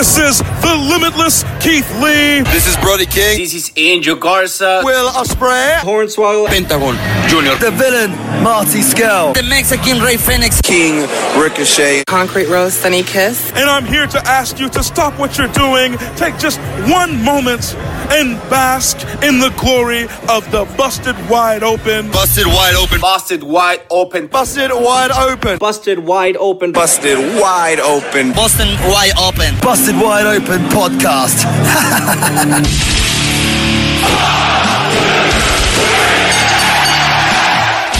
This is the limitless Keith Lee. This is Brody King. This is Angel Garza. Will Ospreay. Hornswoggle. Pentagon Junior. The villain, Marty Scurll. The Mexican Rey Fenix. King Ricochet. Concrete Rose, Sunny Kiss. And I'm here to ask you to stop what you're doing, take just one moment, and bask in the glory of the busted wide open. Busted wide open. Busted wide open. Busted wide open. Busted wide open. Busted wide open. Boston wide open. Busted Wide Open podcast.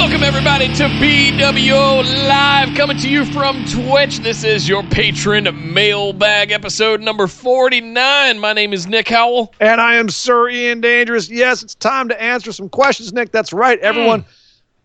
Welcome, everybody, to BWO Live, coming to you from Twitch. This is your patron mailbag episode number 49. My name is Nick Howell. And I am Sir Ian Dangerous. Yes, it's time to answer some questions, Nick. That's right. Hmm. Everyone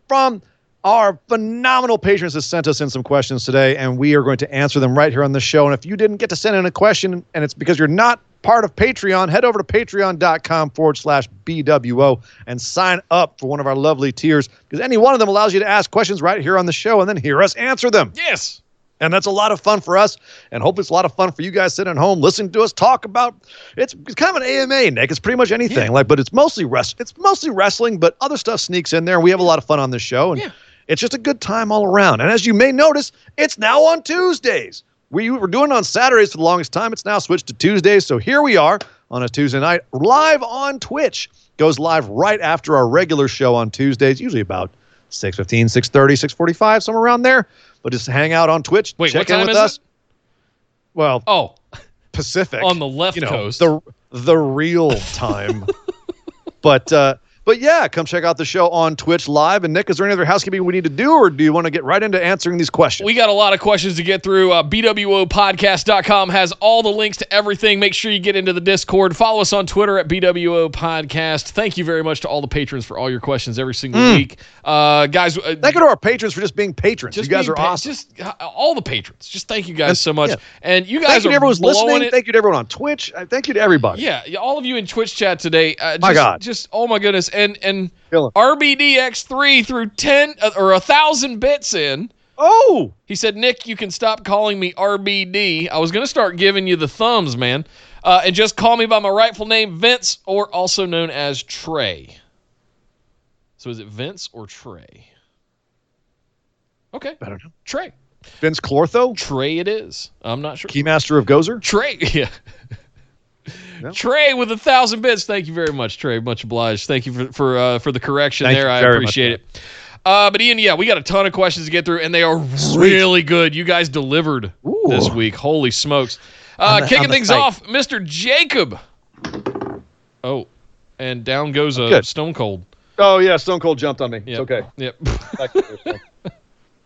from our phenomenal patrons has sent us in some questions today, and we are going to answer them right here on the show. And if you didn't get to send in a question, and it's because you're not part of Patreon, head over to patreon.com forward slash BWO and sign up for one of our lovely tiers because any one of them allows you to ask questions right here on the show and then hear us answer them. Yes. And that's a lot of fun for us, and hope it's a lot of fun for you guys sitting at home listening to us talk about. It's, it's kind of an AMA, Nick. It's pretty much anything, like, but it's mostly rest. It's mostly wrestling, but other stuff sneaks in there. We have a lot of fun on this show, and Yeah. It's just a good time all around. And as you may notice, it's now on Tuesdays. We were doing on Saturdays for the longest time. It's now switched to Tuesdays. So here we are on a Tuesday night, live on Twitch. Goes live right after our regular show on Tuesdays, usually about 6.15, 6.30, 6.45, somewhere around there. But just hang out on Twitch. Wait, check in with us. it? Well, Oh, Pacific On the left you know, coast. the the real time. but uh, but yeah, come check out the show on Twitch live. And Nick, is there any other housekeeping we need to do, or do you want to get right into answering these questions? we got a lot of questions to get through. Uh, BWOpodcast.com has all the links to everything. Make sure you get into the Discord. Follow us on Twitter at BWO Podcast. Thank you very much to all the patrons for all your questions every single week. Uh, guys, uh. Thank you to our patrons for just being patrons. just you guys are pa- awesome. Just uh, all the patrons. Just thank you guys And- so much. yeah. And you Thank guys you to are everyone who's blowing listening. it. Thank you to everyone on Twitch. Uh, Thank you to everybody. Yeah, yeah, all of you in Twitch chat today. Uh, just, My God. just oh my goodness, and and Kill 'em. RBDX3 through ten uh, or a thousand bits in. Oh, He said, Nick, you can stop calling me RBD. I was gonna start giving you the thumbs, man, uh, and just call me by my rightful name, Vince, or also known as Trey. So is it Vince or Trey? Okay, I don't know. Trey. Vince Clortho, Trey, it is. I'm not sure. Keymaster of Gozer. Trey, yeah. Trey with a thousand bits. Thank you very much, Trey. Much obliged. Thank you for for uh, for the correction Thank there. I very much, appreciate it. Uh, but Ian, yeah, we got a ton of questions to get through, and they are really good. You guys delivered Ooh. this week. Holy smokes! Uh, the- kicking things site. off, Mr. Jacob. Oh, and down goes a Good. Stone Cold. Oh yeah, Stone Cold jumped on me. Yep. It's okay. Yep.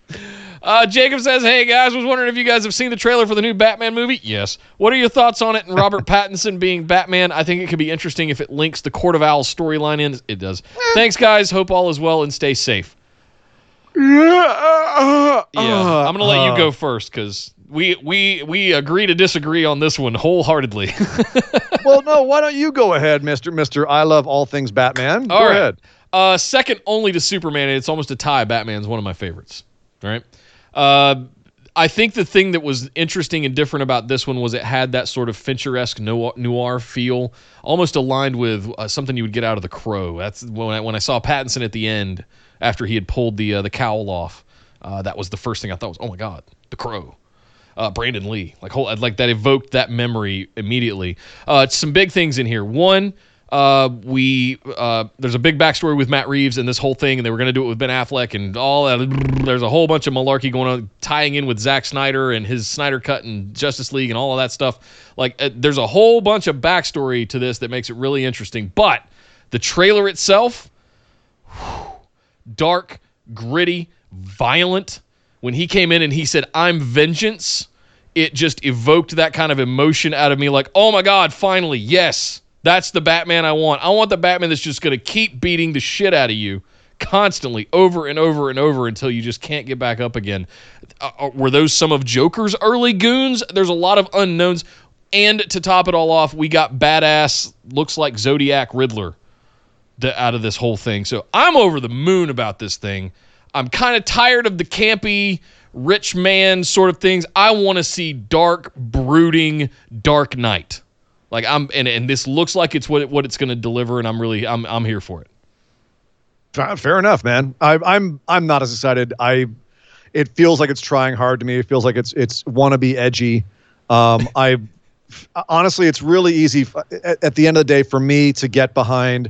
Back to you, Stone. Uh, Jacob says, "Hey guys, was wondering if you guys have seen the trailer for the new Batman movie. Yes. What are your thoughts on it and Robert Pattinson being Batman? I think it could be interesting if it links the Court of Owls storyline in. It does. Thanks, guys. Hope all is well and stay safe. yeah, Yeah, I'm gonna let you go first because we we we agree to disagree on this one wholeheartedly. well, no, why don't you go ahead, Mister Mister? I love all things Batman. All go right. ahead. Uh, second only to Superman, and it's almost a tie. Batman's one of my favorites. All right. Uh, I think the thing that was interesting and different about this one was it had that sort of Fincher-esque noir, feel, almost aligned with uh, something you would get out of The Crow. That's when I, when I saw Pattinson at the end after he had pulled the uh, the cowl off. Uh, that was the first thing I thought was, oh my god, The Crow. Uh, Brandon Lee, like whole, like that evoked that memory immediately. Uh, some big things in here. One, uh, we uh, there's a big backstory with Matt Reeves and this whole thing, and they were going to do it with Ben Affleck and all that. There's a whole bunch of malarkey going on, tying in with Zack Snyder and his Snyder Cut and Justice League and all of that stuff. Like, uh, there's a whole bunch of backstory to this that makes it really interesting. But the trailer itself, dark, gritty, violent. When he came in and he said, "I'm vengeance," it just evoked that kind of emotion out of me. Like, oh my god, finally, yes. That's the Batman I want. I want the Batman that's just going to keep beating the shit out of you constantly over and over and over until you just can't get back up again. Uh, uh, were those some of Joker's early goons? There's a lot of unknowns. And to top it all off, we got badass, looks like Zodiac Riddler the, out of this whole thing. So I'm over the moon about this thing. I'm kind of tired of the campy, rich man sort of things. I want to see dark, brooding, Dark Knight. Like I'm, and, and this looks like it's what what it's going to deliver, and I'm really I'm I'm here for it. Fair, fair enough, man. I, I'm I'm not as excited. I it feels like it's trying hard to me. It feels like it's it's want to be edgy. Um, I honestly, it's really easy f- at, at the end of the day for me to get behind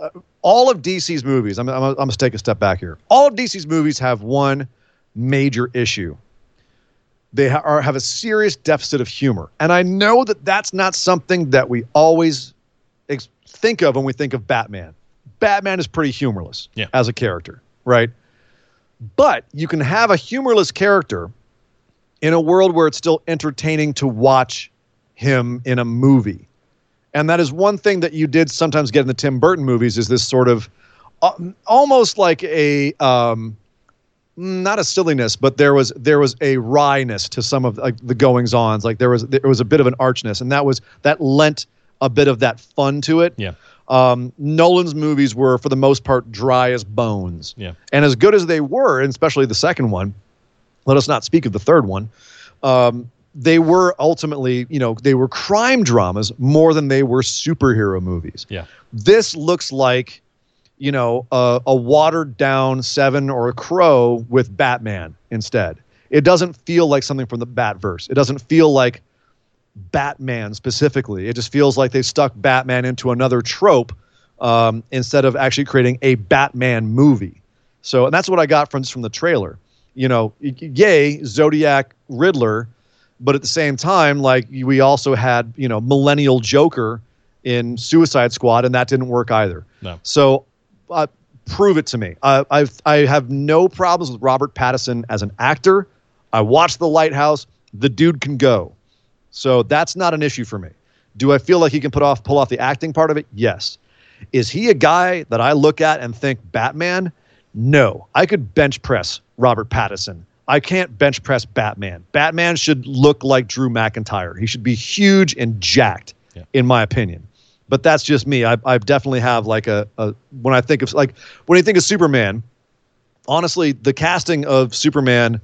uh, all of DC's movies. I'm I'm, I'm gonna take a step back here. All of DC's movies have one major issue. They ha- are, have a serious deficit of humor, and I know that that's not something that we always ex- think of when we think of Batman. Batman is pretty humorless Yeah. as a character, right? But you can have a humorless character in a world where it's still entertaining to watch him in a movie. And that is one thing that you did sometimes get in the Tim Burton movies is this sort of uh, almost like a um, not a silliness, but there was there was a wryness to some of like, the goings ons. Like there was there was a bit of an archness, and that was that lent a bit of that fun to it. Yeah. Um, Nolan's movies were for the most part dry as bones. Yeah. And as good as they were, and especially the second one, let us not speak of the third one. Um, they were ultimately, you know, they were crime dramas more than they were superhero movies. Yeah. This looks like, you know, a, a watered down Seven or a Crow with Batman instead. It doesn't feel like something from the Batverse. It doesn't feel like Batman specifically. It just feels like they stuck Batman into another trope um, instead of actually creating a Batman movie. So, and that's what I got from from the trailer. You know, yay, Zodiac Riddler, but at the same time, like we also had, you know, Millennial Joker in Suicide Squad, and that didn't work either. No. So, uh, prove it to me. I, I've I have no problems with Robert Pattinson as an actor. I watched The Lighthouse. The dude can go. So that's not an issue for me. Do I feel like he can put off pull off the acting part of it? Yes. Is he a guy that I look at and think Batman? No. I could bench press Robert Pattinson. I can't bench press Batman. Batman should look like Drew McIntyre. He should be huge and jacked, Yeah. in my opinion. But that's just me. I, I definitely have like a, a when I think of like when you think of Superman, honestly, the casting of Superman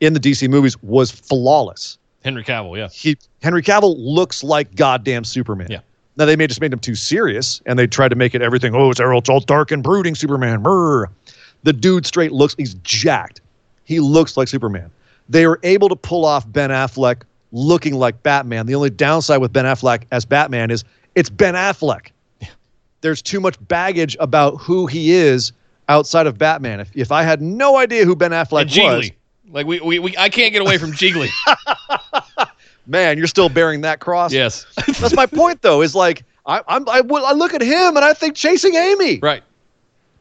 in the DC movies was flawless Henry Cavill, yeah. he Henry Cavill looks like goddamn Superman. Yeah. Now they may just made him too serious, and they tried to make it everything. Oh, it's all, it's all dark and brooding Superman. Brr. The dude straight looks. He's jacked. He looks like Superman. They were able to pull off Ben Affleck looking like Batman. The only downside with Ben Affleck as Batman is it's Ben Affleck. There's too much baggage about who he is outside of Batman. If, if I had no idea who Ben Affleck And was, Like we, we, we I can't get away from Gigli. man, you're still bearing that cross. yes. That's my point, though. Is like I, I'm I, I look at him and I think chasing Amy. right.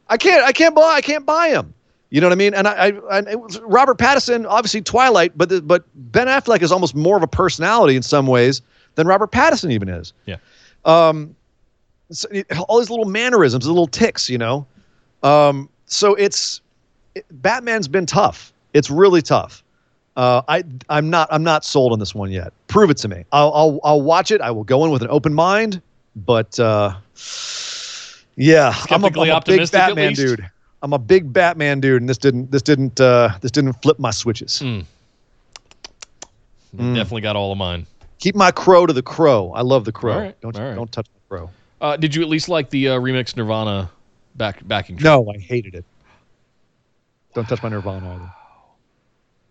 I can't I can't buy I can't buy him. You know what I mean? And I, I, and it was Robert Pattinson, obviously Twilight, but the, but Ben Affleck is almost more of a personality in some ways than Robert Pattinson even is. Yeah. Um, so it- all these little mannerisms, little ticks, you know. Um, so it's it, Batman's been tough. It's really tough. Uh, I I'm not I'm not sold on this one yet. Prove it to me. I'll I'll, I'll watch it. I will go in with an open mind. But uh, yeah, I'm a, I'm a big Batman dude. I'm a big Batman dude, and this didn't this didn't uh, this didn't flip my switches. Mm. Mm. Definitely got all of mine. Keep my crow to the crow. I love the crow. Right, Don't right. don't touch the crow. Uh, did you at least like the uh, remix Nirvana back backing track? No, I hated it. Don't touch my Nirvana either.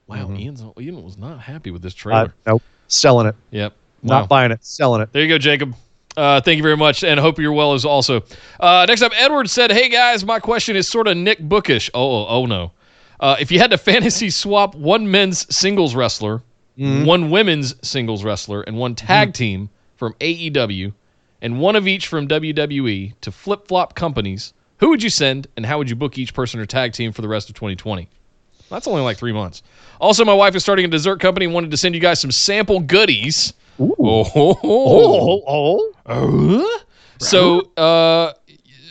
Wow, Ian's, Ian was not happy with this Uh, trailer. nope. Selling it. yep. Not buying it. Selling it. There you go, Jacob. Uh, thank you very much, and hope you're well as also. Uh, next up, Edward said, "Hey guys, my question is sort of Nick Bookish. Oh, oh, oh no. Uh, if you had to fantasy swap one men's singles wrestler, one women's singles wrestler, and one tag team from AEW, and one of each from WWE to flip flop companies, who would you send, and how would you book each person or tag team for the rest of 2020? That's only like three months. Also, my wife is starting a dessert company and wanted to send you guys some sample goodies. Oh, ho, ho. oh. Uh, So, uh,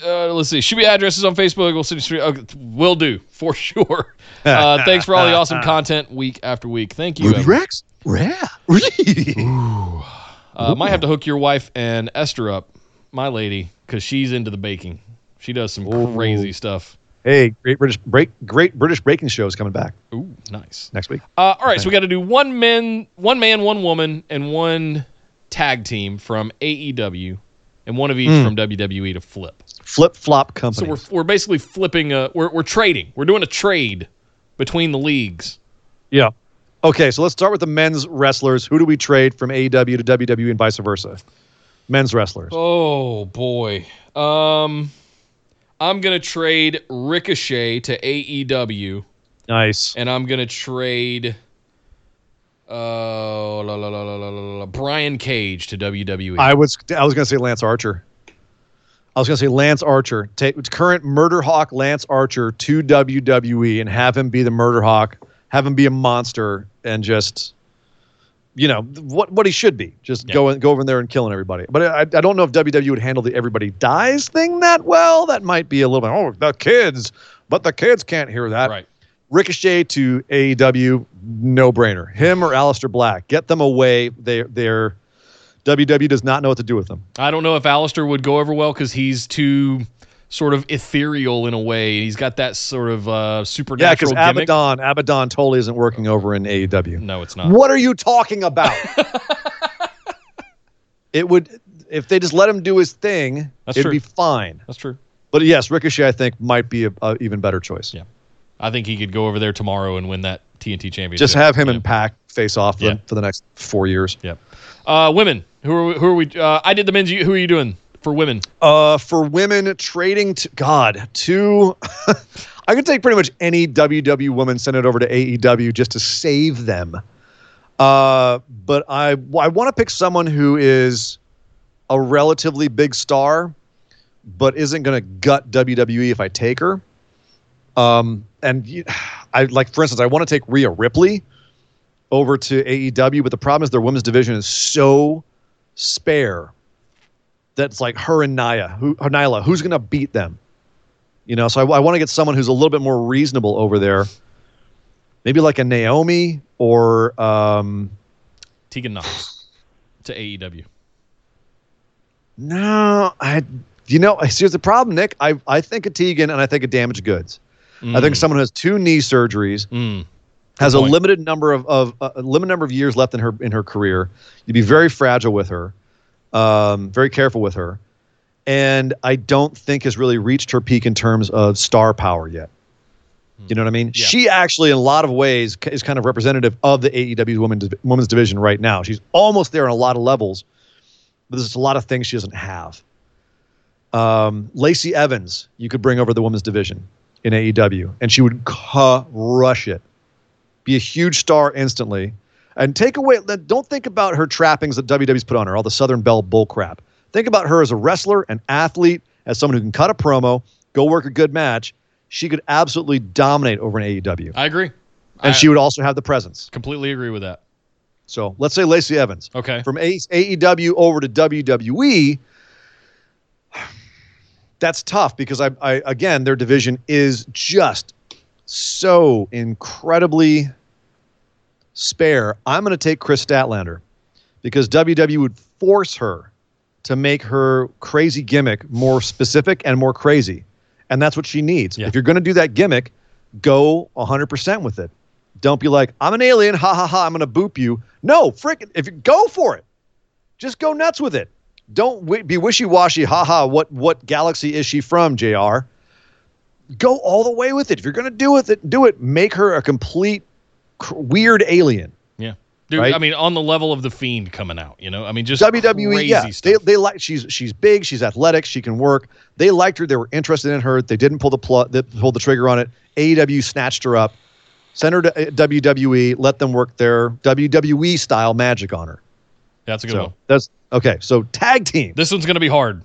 uh, let's see. Should be addresses on Facebook. We'll send you straight. Okay, will do for sure. Uh, thanks for all the awesome content week after week. Thank you. Evan. Rex? Yeah. Uh, might have to hook your wife and Esther up, my lady, because she's into the baking. She does some crazy stuff. hey, great British break, great British breaking show is coming back Ooh, nice. next week. Uh, all right, so we got to do one man, one man, one woman, and one tag team from AEW, and one of each from WWE to flip. Flip flop company. So we're we're basically flipping. A, we're we're trading. We're doing a trade between the leagues. yeah. Okay, so let's start with the men's wrestlers. Who do we trade from AEW to WWE and vice versa? Men's wrestlers. Oh boy. Um, I'm gonna trade Ricochet to AEW, Nice. and I'm gonna trade. Uh, la, la, la, la, la, la, la, Brian Cage to. WWE. I was I was going to say Lance Archer. I was going to say Lance Archer. Take current Murder Hawk Lance Archer to WWE and have him be the Murder Hawk. Have him be a monster and just, you know, what what he should be. Just Yeah. go in, go over there and killing everybody. But I, I don't know if WWE would handle the everybody dies thing that well. That might be a little bit. Oh, the kids, but the kids can't hear that. right. Ricochet to AEW, no brainer. Him or Aleister Black, get them away. They they're WWE does not know what to do with them. I don't know if Aleister would go over well because he's too sort of ethereal in a way. He's got that sort of uh, Yeah, because. Abaddon, Abaddon totally isn't working over in AEW. No, it's not. What are you talking about? it would if they just let him do his thing, That's it'd true. be fine. That's true. But yes, Ricochet I think might be a, a even better choice. Yeah. I think he could go over there tomorrow and win that TNT championship. Just have him Yeah. and Pac face off for, Yeah. for the next four years. Yep. Uh, women. Who are we, who are we? Uh, I did the men's. Who are you doing for women? Uh, for women trading to God to, I could take pretty much any WWE woman, send it over to AEW just to save them. Uh, but I I want to pick someone who is a relatively big star, but isn't going to gut WWE if I take her. Um, and I like, for instance, I want to take Rhea Ripley over to AEW, but the problem is their women's division is so spare that's like her and Naya, who or Nyla, who's going to beat them? You know, so I, I want to get someone who's a little bit more reasonable over there. Maybe like a Naomi or um, Tegan Nox to AEW. no, I. You know, here's the problem, Nick. I I think of Tegan and I think of Damaged Goods. I think someone who has two knee surgeries, Mm. Has a limited number of, of uh, a limited number of years left in her in her career. You'd be very fragile with her, um, very careful with her, and I don't think has really reached her peak in terms of star power yet. You know what I mean? Yeah. She actually, in a lot of ways, is kind of representative of the AEW women's women's division right now. She's almost there on a lot of levels, but there's a lot of things she doesn't have. Um, Lacey Evans, you could bring over the women's division in AEW, and she would crush it be a huge star instantly, and take away. Don't think about her trappings that WWE's put on her, all the Southern Belle bullcrap. Think about her as a wrestler, an athlete, as someone who can cut a promo, go work a good match. She could absolutely dominate over an AEW, I agree. and I she would also have the presence. completely agree with that. So let's say Lacey Evans Okay. from A- AEW over to WWE. That's tough because I, I again their division is just so incredibly spare. I'm going to take Kris Statlander because WWE would force her to make her crazy gimmick more specific and more crazy, and that's what she needs. Yeah. If you're going to do that gimmick, go 100% with it. Don't be like, I'm an alien, ha ha ha, I'm going to boop you. No, frickin', if you go for it, just go nuts with it. Don't wi- be wishy washy, ha ha, what, what galaxy is she from, JR? Go all the way with it. If you're going to do with it, do it. Make her a complete cr- weird alien. Yeah. Dude, Right? I mean, on the level of the Fiend coming out, you know, I mean, just WWE, crazy yeah, they, stuff. they like she's she's big, she's athletic, she can work. They liked her, they were interested in her. They didn't pull the pl- they pull the trigger on it. AEW snatched her up, sent her to uh, WWE, let them work their WWE style magic on her. That's a good So one. that's okay. So tag team. This one's going to be hard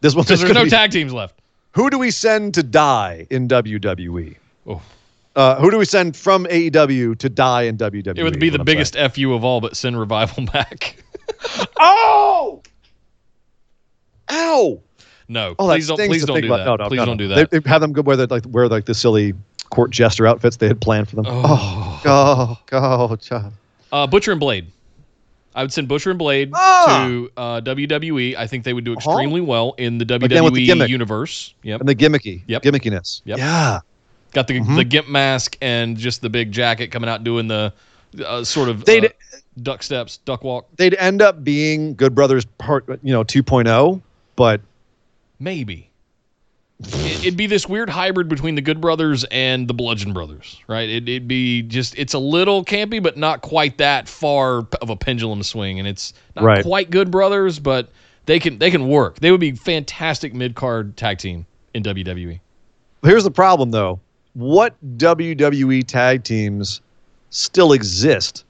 This one because there's gonna no be- tag teams left. Who do we send to die in WWE? Oh. Uh, who do we send from AEW to die in WWE? It would be the biggest saying. fu of all, but send revival back. Oh! Ow! No, Oh, please don't. Please don't do about- that. No, no, please no, don't do that. They, they have them go wear the, like wear like the silly court jester outfits they had planned for them. Oh, oh, oh. Uh, Butcher and Blade. I would send Butcher and Blade Ah! to uh, WWE. I think they would do Uh-huh. extremely well in the the WWE gimmick. universe. Yep. and the gimmicky, Yep. gimmickiness. Yep. Yeah, Got the Mm-hmm. the gimp mask and just the big jacket coming out doing the uh, sort of They'd- uh, duck steps, duck walk. they'd end up being Good Brothers part, you know, 2.0, but Maybe. It- It'd be this weird hybrid between the Good Brothers and the Bludgeon Brothers, right? It, it'd be just, it's a little campy, but not quite that far of a pendulum swing. And it's not Right. quite Good Brothers, but they can they can work. They would be fantastic mid card tag team in. WWE. here's the problem though. What WWE tag teams still exist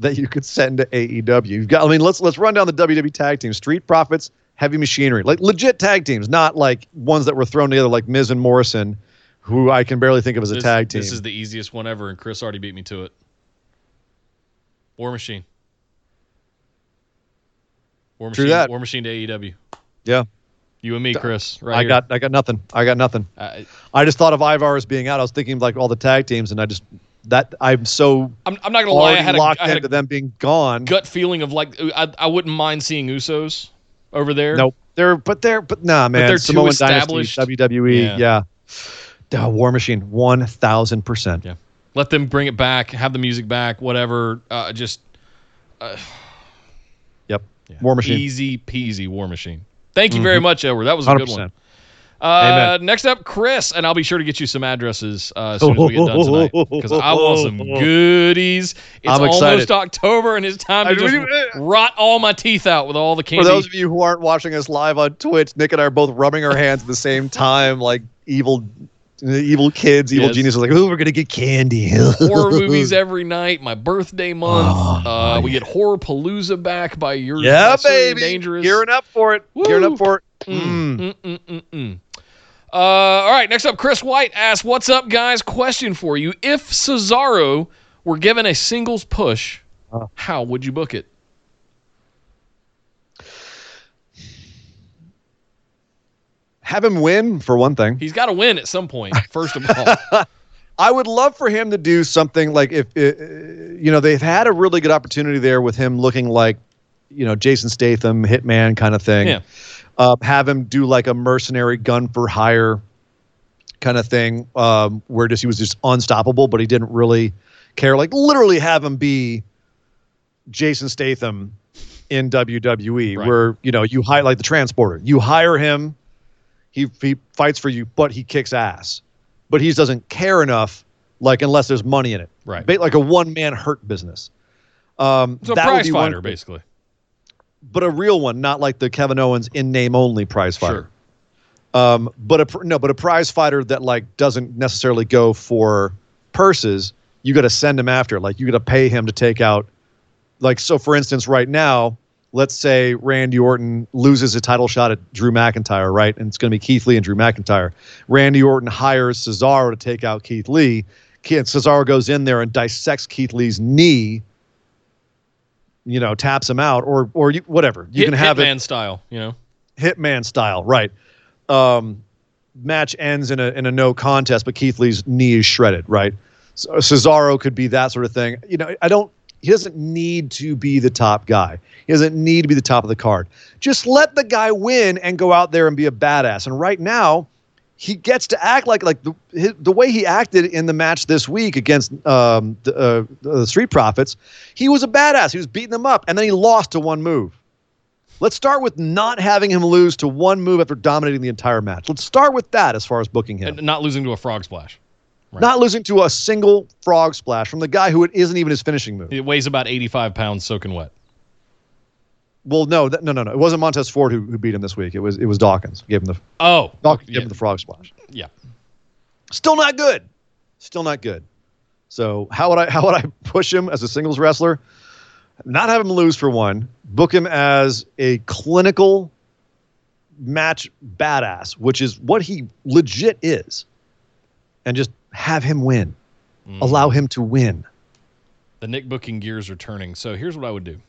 that you could send to AEW? You've got I mean, let's let's run down the WWE tag team: Street Profits, Heavy Machinery. Like legit tag teams, not like ones that were thrown together like Miz and Morrison, who I can barely think of as a tag team. this is the easiest one ever, and Chris already beat me to it. War Machine. War True Machine. that. War Machine to AEW. yeah. You and me, Chris. Right I here. got I got nothing. I got nothing. Uh, I just thought of Ivar as being out. I was thinking of like all the tag teams, and I just that I'm so I'm, I'm not gonna lie. I had a, locked I had into a them being gone. gut feeling of like I, I wouldn't mind seeing Usos over there. Nope. They're but they're but nah, man. they're too established. Dynasty, WWE, Yeah. yeah. Uh, War Machine, one thousand percent. Yeah. Let them bring it back. Have the music back. Whatever. Uh, just Yep. War Machine. easy peasy War Machine. Thank you very much, Edward. That was a good 100%. one. Uh, Amen. next up, Chris, and I'll be sure to get you some addresses uh, as soon as we get done tonight because I want some goodies. It's I'm almost excited. October, and it's time to just rot all my teeth out with all the candy. For those of you who aren't watching us live on Twitch, Nick and I are both rubbing our hands at the same time, like evil, evil kids, evil Yes. geniuses. Like, oh, we're gonna get candy. horror movies every night. My birthday month. Oh, uh, we get Horror Palooza back by your yeah, Absolutely baby. Dangerous. Gearing up for it. Gearing up for it. Mm, Mm. mm, mm, mm. Uh, all right, next up, Chris White asks, "What's up, guys? Question for you: If Cesaro were given a singles push, how would you book it?" Have him win for one thing. He's got to win at some point. First of all, I would love for him to do something like if uh, you know they've had a really good opportunity there with him looking like you know Jason Statham hitman kind of thing. Yeah. Uh, have him do like a mercenary gun for hire kind of thing um, where just he was just unstoppable, but he didn't really care. Like literally have him be Jason Statham in WWE, Right. where you know you highlight the transporter. You hire him, he he fights for you, but he kicks ass. But he doesn't care enough, like unless there's money in it. Right. Like a one man hurt business. Um, a that would prize be fighter, thing. basically. But a real one, not like the Kevin Owens in name only prize fighter. Sure. Um, but a no, but a prize fighter that like doesn't necessarily go for purses. You got to send him after. Like you got to pay him to take out. Like so, for instance, right now, let's say Randy Orton loses a title shot at Drew McIntyre, right? And it's going to be Keith Lee and Drew McIntyre. Randy Orton hires Cesaro to take out Keith Lee. Cesaro goes in there and dissects Keith Lee's knee. You know, taps him out, or or you, whatever. You Hit, can have it Hitman style, you know. Hitman style, right? Um, match ends in a in a no contest, but Keith Lee's knee is shredded, right? So Cesaro could be that sort of thing. You know, I don't. He doesn't need to be the top guy. He doesn't need to be the top of the card. Just let the guy win and go out there and be a badass. And right now, he gets to act like like the his, the way he acted in the match this week against um, the, uh, the Street Profits. He was a badass. He was beating them up, and then he lost to one move. Let's start with not having him lose to one move after dominating the entire match. Let's start with that as far as booking him. And not losing to a frog splash. Not losing to a single frog splash from the guy who it isn't even his finishing move. It weighs about 85 pounds soaking wet. Well, no, that, no, no, no. It wasn't Montez Ford who, who beat him this week. It was it was Dawkins. Gave him the Oh, Dawkins yeah, gave him the frog splash. yeah. Still not good. Still not good. So how would I how would I push him as a singles wrestler? Not have him lose for one. Book him as a clinical match badass, which is what he legit is, and just have him win. Mm. Allow him to win. The Nick booking gears are turning. So here's what I would do.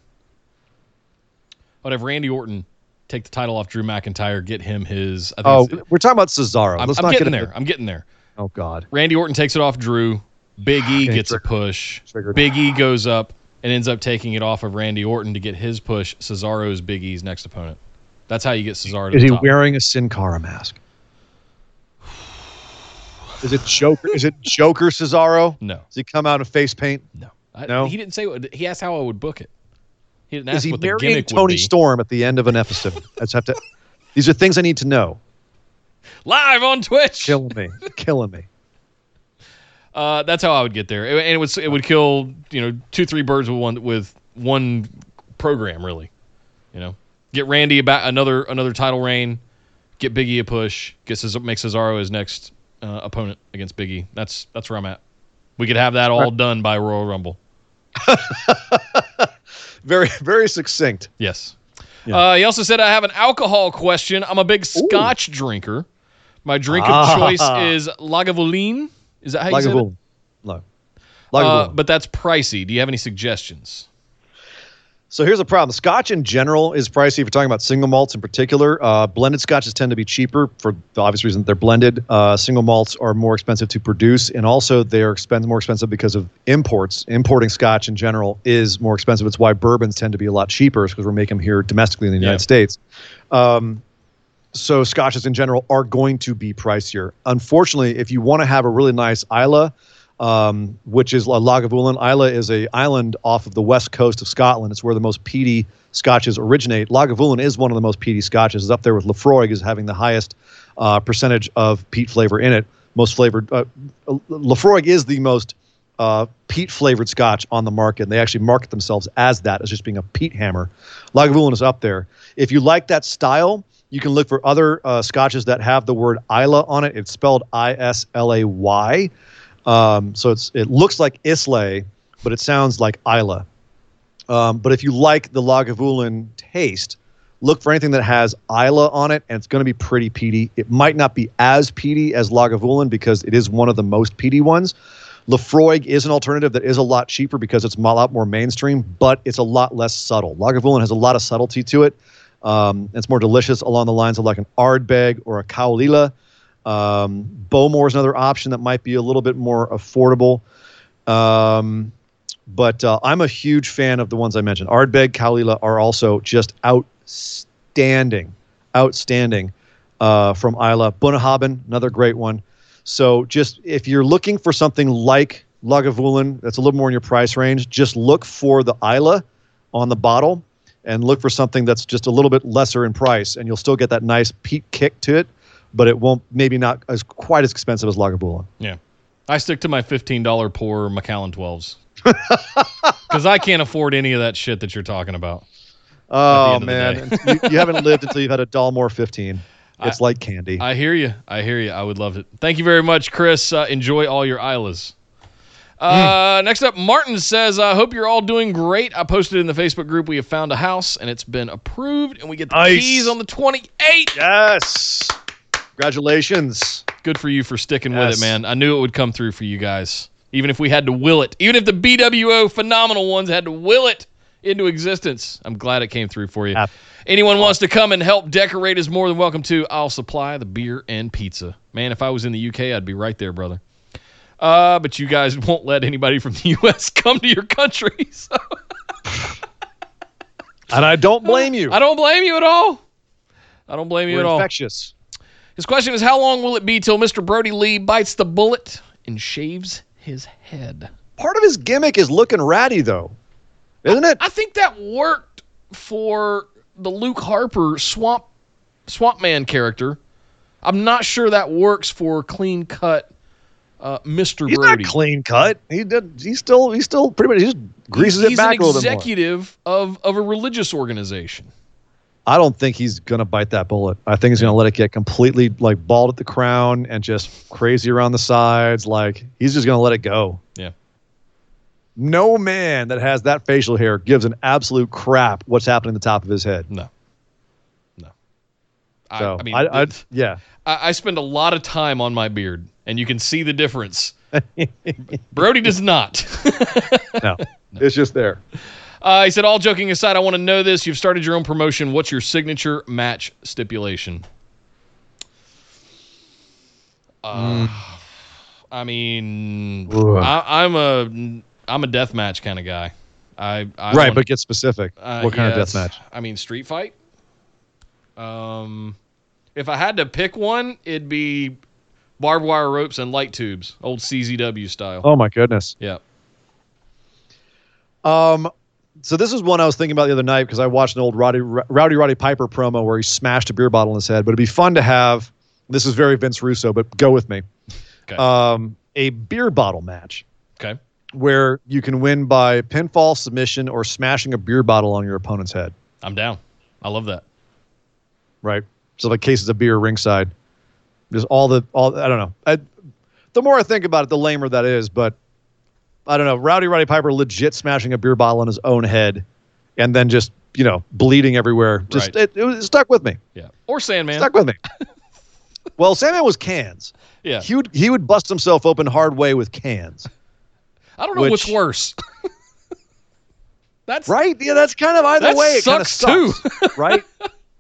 I'd have Randy Orton take the title off Drew McIntyre, get him his. Oh, we're talking about Cesaro. I'm, Let's I'm not getting get there. I'm getting there. Oh God. Randy Orton takes it off Drew. Big E gets a push. Triggered. Big E goes up and ends up taking it off of Randy Orton to get his push. Cesaro's Big E's next opponent. That's how you get Cesaro to Is the he top. wearing a Sin Cara mask? Is it Joker? is it Joker Cesaro? No, Does he come out in face paint? no, I, No? He didn't say. What, he asked how I would book it. He didn't Is he what the marrying gimmick would Toni be. Storm at the end of an episode? I just have to. These are things I need to know. Live on Twitch. Killing me. Killing me. Uh, that's how I would get there, and it would it would kill you know two three birds with one with one program really, you know. Get Randy about another another title reign, get Biggie a push, get Cesar, make Cesaro his next uh, opponent against Biggie. That's that's where I'm at. We could have that all done by Royal Rumble. Very, very succinct. Yes. Uh, he also said I have an alcohol question. I'm a big Scotch drinker. My drink of Ah. choice is Lagavulin. Is that how you say it? Lagavulin. No. Uh, Lagavulin. but that's pricey. Do you have any suggestions? So here's the problem. Scotch in general is pricey. If you're talking about single malts in particular, uh, blended scotches tend to be cheaper for the obvious reason that they're blended. Uh, single malts are more expensive to produce, and also they're expen- more expensive because of imports. Importing scotch in general is more expensive. It's why bourbons tend to be a lot cheaper because we're making them here domestically in the United Yeah. States. Um, so scotches in general are going to be pricier. Unfortunately, if you want to have a really nice Isla, um, which is Lagavulin. Isla is a island off of the west coast of Scotland. It's where the most peaty scotches originate. Lagavulin is one of the most peaty scotches. It's up there with Laphroaig as having the highest uh, percentage of peat flavor in it. Most flavored. Uh, Laphroaig is the most uh, peat flavored scotch on the market. And they actually market themselves as that, as just being a peat hammer. Lagavulin is up there. If you like that style, you can look for other uh, scotches that have the word Isla on it. It's spelled I S L A Y. Um, so it's it looks like Islay, but it sounds like Isla. Um, but if you like the Lagavulin taste, look for anything that has Isla on it, and it's going to be pretty peaty. It might not be as peaty as Lagavulin because it is one of the most peaty ones. Laphroaig is an alternative that is a lot cheaper because it's a lot more mainstream, but it's a lot less subtle. Lagavulin has a lot of subtlety to it. Um, it's more delicious along the lines of like an Ardbeg or a Caol Ila. Um, Bowmore is another option that might be a little bit more affordable. Um, but uh, I'm a huge fan of the ones I mentioned. Ardbeg, Caol Ila are also just outstanding, outstanding uh, from Isla. Bunnahabhain, another great one. So just if you're looking for something like Lagavulin that's a little more in your price range, just look for the Isla on the bottle and look for something that's just a little bit lesser in price, and you'll still get that nice peat kick to it, but it won't maybe not as quite as expensive as Lagavulin. Yeah. I stick to my $15 pour Macallan 12s. Because I can't afford any of that shit that you're talking about. Oh end of the man, you, you haven't lived until you've had a Dalmore 15. It's like candy. I hear you. I hear you. I would love it. Thank you very much, Chris. Uh, enjoy all your Islas. Uh, Next up, Martin says, I hope you're all doing great. I posted in the Facebook group we have found a house and it's been approved, and we get the Nice. keys on the 28th. yes, congratulations. Good for you for sticking with it, man. I knew it would come through for you guys. Even if we had to will it, even if the BWO phenomenal ones had to will it into existence, I'm glad it came through for you. Ab- Anyone wants to come and help decorate is more than welcome to. I'll supply the beer and pizza. Man, if I was in the UK, I'd be right there, brother. Uh, but you guys won't let anybody from the US come to your country. So And I don't blame you. I don't blame you at all. I don't blame you We're at all. infectious. His question is How long will it be till Mr. Brodie Lee bites the bullet and shaves his head? Part of his gimmick is looking ratty, though, isn't it? I think that worked for the Luke Harper Swamp Swamp Man character. I'm not sure that works for clean cut uh, Mr. He's Brodie. not clean cut. He did. He's still. He's still pretty much. He just greases he's it back a little bit more. executive of, of a religious organization. I don't think he's gonna bite that bullet. I think he's gonna let it get completely like bald at the crown and just crazy around the sides. Like he's just gonna let it go. Yeah. No man that has that facial hair gives an absolute crap what's happening at the top of his head. No. No. I, So I mean, I, I, th- yeah. I, I spend a lot of time on my beard, and you can see the difference. Brodie does not. No, it's just there. Uh, he said, all joking aside, I want to know this. You've started your own promotion. What's your signature match stipulation? Uh, I mean, Ugh. I, I'm a I'm a death match kind of guy. I, I right, want- but get specific. uh, what kind yeah, of death match? I mean, street fight. Um, if I had to pick one, it'd be barbed wire ropes and light tubes, old CZW style. Oh my goodness. Yeah. Um, so this is one I was thinking about the other night because I watched an old Roddy, Rowdy Roddy Piper promo where he smashed a beer bottle in his head. But it'd be fun to have. This is very Vince Russo, but go with me. Okay. Um, a beer bottle match okay. where you can win by pinfall, submission, or smashing a beer bottle on your opponent's head. I'm down. I love that. Right. So like cases of beer ringside. Just all the all. I don't know. I, the more I think about it, the lamer that is. But I don't know. Rowdy Roddy Piper legit smashing a beer bottle on his own head, and then just you know bleeding everywhere. Just Right. it, it was stuck with me. Yeah. Or Sandman. Stuck with me. well, Sandman was cans. yeah. He would he would bust himself open hard way with cans. I don't know which- what's worse. That's Right? Yeah, that's kind of either way. It kind of sucks, too. right?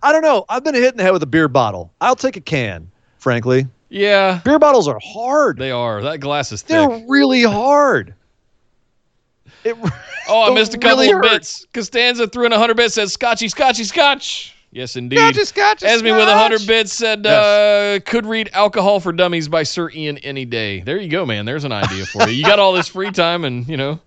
I don't know. I've been hit in the head with a beer bottle. I'll take a can, frankly. Yeah. Beer bottles are hard. They are. That glass is thick. They're really hard. It, Oh, I missed a couple really of hurt. bits. Costanza threw in 100 bits, said Scotchy, Scotchy, Scotch. Yes, indeed. Scotchy, Scotchy, Esme with 100 bits said, Yes. uh, could read Alcohol for Dummies by Sir Ian any day. There you go, man. There's an idea for you. You got all this free time and, you know,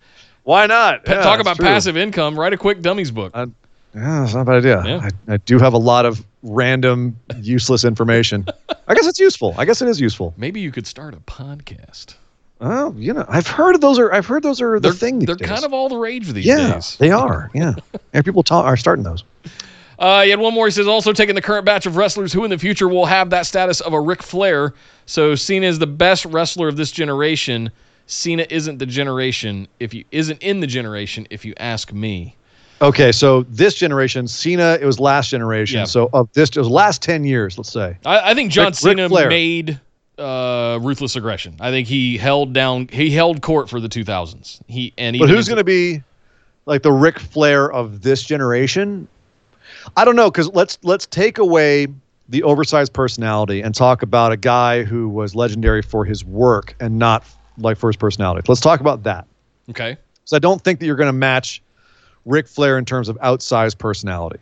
Why not? pa- Yeah, talk about true. passive income. Write a quick Dummies book. Uh, Yeah, that's not a bad idea. Yeah. I, I do have a lot of random, useless information. I guess it's useful. I guess it is useful. Maybe you could start a podcast. Oh, you know, I've heard those are. I've heard those are the They're, thing. These they're days. kind of all the rage these yeah, days. they are. Yeah, and people talk, are starting those. Uh, he had one more. He says, also taking the current batch of wrestlers who in the future will have that status of a Ric Flair. So Cena is the best wrestler of this generation. Cena isn't the generation if you isn't in the generation if you ask me. Okay, so this generation, Cena, it was last generation. Yeah. So of this, it was last ten years. Let's say. I, I think John Ric- Ric Cena Flair. made uh, ruthless aggression. I think he held down he held court for the 2000s. He and But who's going to be like the Ric Flair of this generation? I don't know because let's let's take away the oversized personality and talk about a guy who was legendary for his work and not like for his personality. Let's talk about that. okay? So I don't think that you're going to match Ric Flair in terms of outsized personality,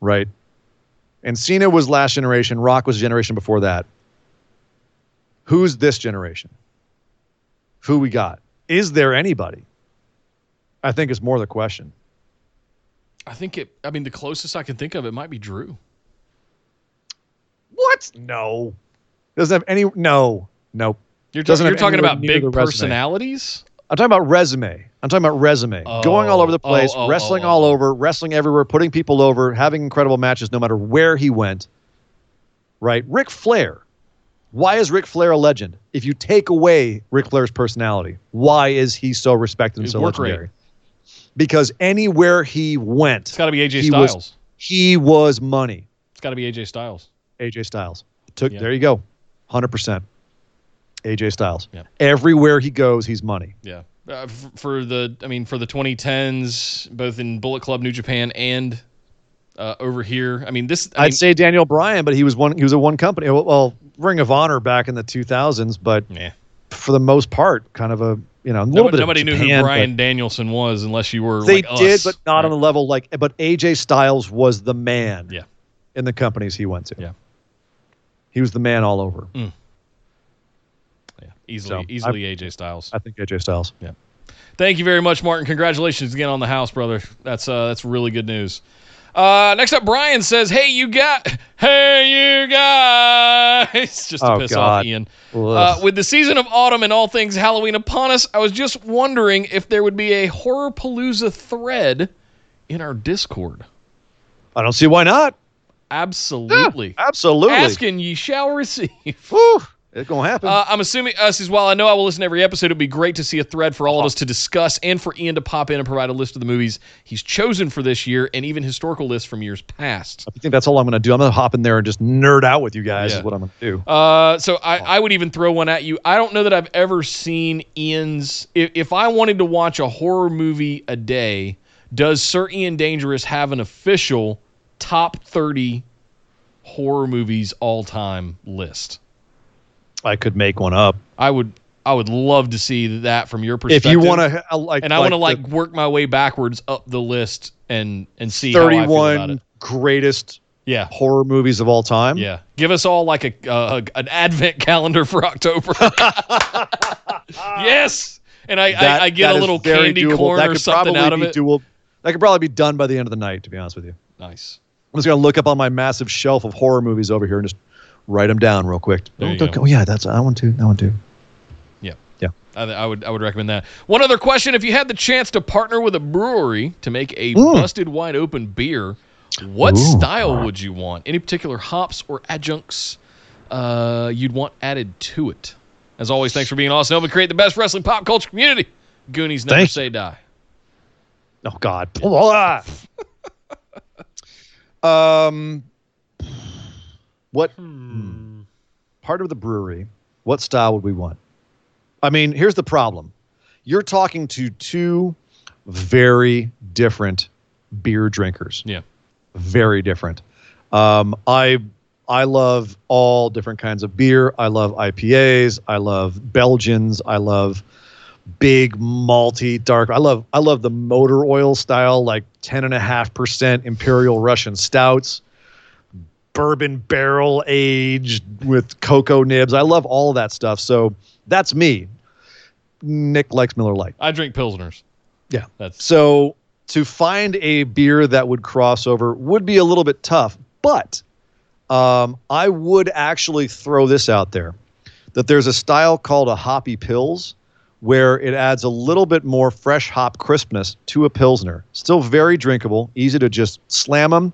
right? And Cena was last generation. Rock was a generation before that. Who's this generation? Who we got? Is there anybody? I think is more the question. I think it. I mean, the closest I can think of it might be Drew. What? No. Doesn't have any. No. Nope. You're, you're talking about big personalities. I'm talking about resume. I'm talking about resume. Oh, Going all over the Oh, place, oh, oh, wrestling oh, all oh. over, wrestling everywhere, putting people over, having incredible matches no matter where he went. Right? Ric Flair. Why is Ric Flair a legend? If you take away Ric Flair's personality, why is he so respected and His so work rate. legendary? Because anywhere he went, It's got to be AJ he was- Styles. he was money. It's got to be AJ Styles. AJ Styles. Took Yeah. there you go. 100%. AJ Styles. Yeah. Everywhere he goes, he's money. Yeah. Uh, f- for the, I mean, for the 2010s, both in Bullet Club New Japan and uh, over here. I mean, this. I I'd say Daniel Bryan, but he was one. He was a one company. Well, Ring of Honor back in the 2000s, but yeah. for the most part, kind of a you know a little Nobody, bit. of nobody knew who Japan, Bryan Danielson was unless you were. They like did, us. but not on Right. the level like. But AJ Styles was the man. Yeah. In the companies he went to. Yeah. He was the man all over. Yeah, easily, So, easily AJ Styles. I think AJ Styles. Yeah. Thank you very much, Martin. Congratulations again on the house, brother. That's uh, that's really good news. Uh, next up, Brian says, "Hey, you got, hey, you guys," just to Oh, piss off Ian. Uh, with the season of autumn and all things Halloween upon us, I was just wondering if there would be a horror palooza thread in our Discord. I don't see why not. Absolutely. Absolutely. Asking ye shall receive. Whew, it's gonna happen. Uh, I'm assuming us as well. I know I will listen to every episode. It'd be great to see a thread for all of us to discuss and for Ian to pop in and provide a list of the movies he's chosen for this year and even historical lists from years past. I think that's all I'm gonna do. I'm gonna hop in there and just nerd out with you guys. Yeah. Is what I'm gonna do. Uh, so I, I would even throw one at you. I don't know that I've ever seen Ian's. If, if I wanted to watch a horror movie a day, Does Sir Ian Dangerous have an official top 30 horror movies all time list? I could make one up. I would I would love to see that from your perspective. If you want to, uh, like, and I want to like work my way backwards up the list and and see how I feel about it. 31 greatest Yeah. horror movies of all time. Yeah. Give us all like a, uh, an advent calendar for October. yes. And I, That- I, I get a little candy doable. corn that or something out of be it. Doable. That could probably be done by the end of the night, to be honest with you. nice. I'm just gonna look up on my massive shelf of horror movies over here and just write them down real quick. There you Don't- Oh yeah, that's that one too. That one too. Yeah. Yeah. I, I would I would recommend that. One other question: If you had the chance to partner with a brewery to make a Mm. busted wide open beer, what Ooh. style would you want? Any particular hops or adjuncts uh, you'd want added to it? As always, thanks for being awesome. Helping create the best wrestling pop culture community. Goonies never Thank say die. Oh God. Blah. um, what hmm. part of the brewery? What style would we want? I mean, here's the problem. You're talking to two very different beer drinkers. Yeah. Very different. Um, I I love all different kinds of beer. I love IPAs. I love Belgians. I love big malty dark i love i love the motor oil style like 10.5% imperial russian stouts bourbon barrel aged with cocoa nibs i love all that stuff so that's me nick likes miller Lite. I drink pilsners. yeah That's so to find a beer that would cross over would be a little bit tough, but um, I would actually throw this out there that there's a style called a hoppy pils where it adds a little bit more fresh hop crispness to a pilsner. Still very drinkable, easy to just slam them,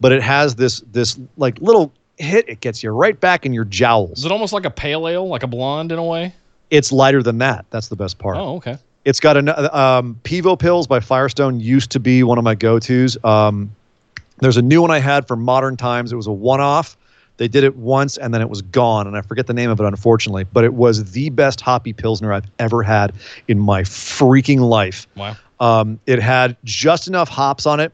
but it has this this like little hit. It gets you right back in your jowls. is it almost like a pale ale, like a blonde in a way? It's lighter than that. That's the best part. Oh, okay. It's got a um, Pivo Pils by Firestone used to be one of my go-tos. Um, there's a new one I had for modern times. It was a one-off. They did it once and then it was gone, and I forget the name of it unfortunately. But it was the best hoppy pilsner I've ever had in my freaking life. Wow. Um, it had just enough hops on it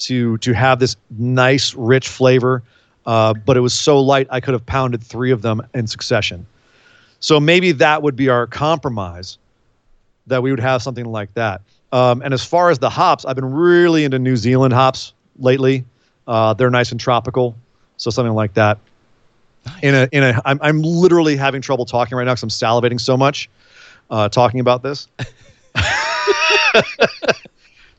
to to have this nice, rich flavor, uh, but it was so light I could have pounded three of them in succession. So maybe that would be our compromise, that we would have something like that. Um, and as far as the hops, I've been really into New Zealand hops lately. Uh, they're nice and tropical, so something like that. In a in a, I'm I'm literally having trouble talking right now because I'm salivating so much, uh, talking about this.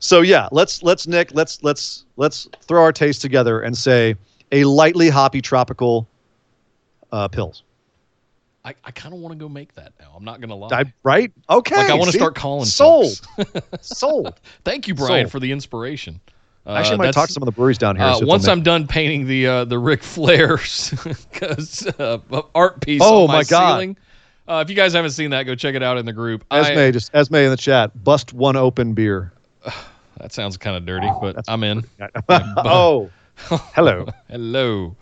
so yeah, let's let's Nick, let's let's let's throw our taste together and say a lightly hoppy tropical uh, pills. I, I kind of want to go make that now. I'm not gonna lie. I, right? Okay. like I want to start calling sold. sold. Thank you, Brian, Sold. for the inspiration. Uh, Actually, I might talk to some of the breweries down here. Uh, if once I'm done painting the uh, the Ric Flair's because uh, art piece Oh, on my, my God. ceiling. Uh, if you guys haven't seen that, go check it out in the group. make- I- Esme, just Esme in the chat. Bust one open beer. that sounds kind of dirty, but I'm in. oh, hello. Hello.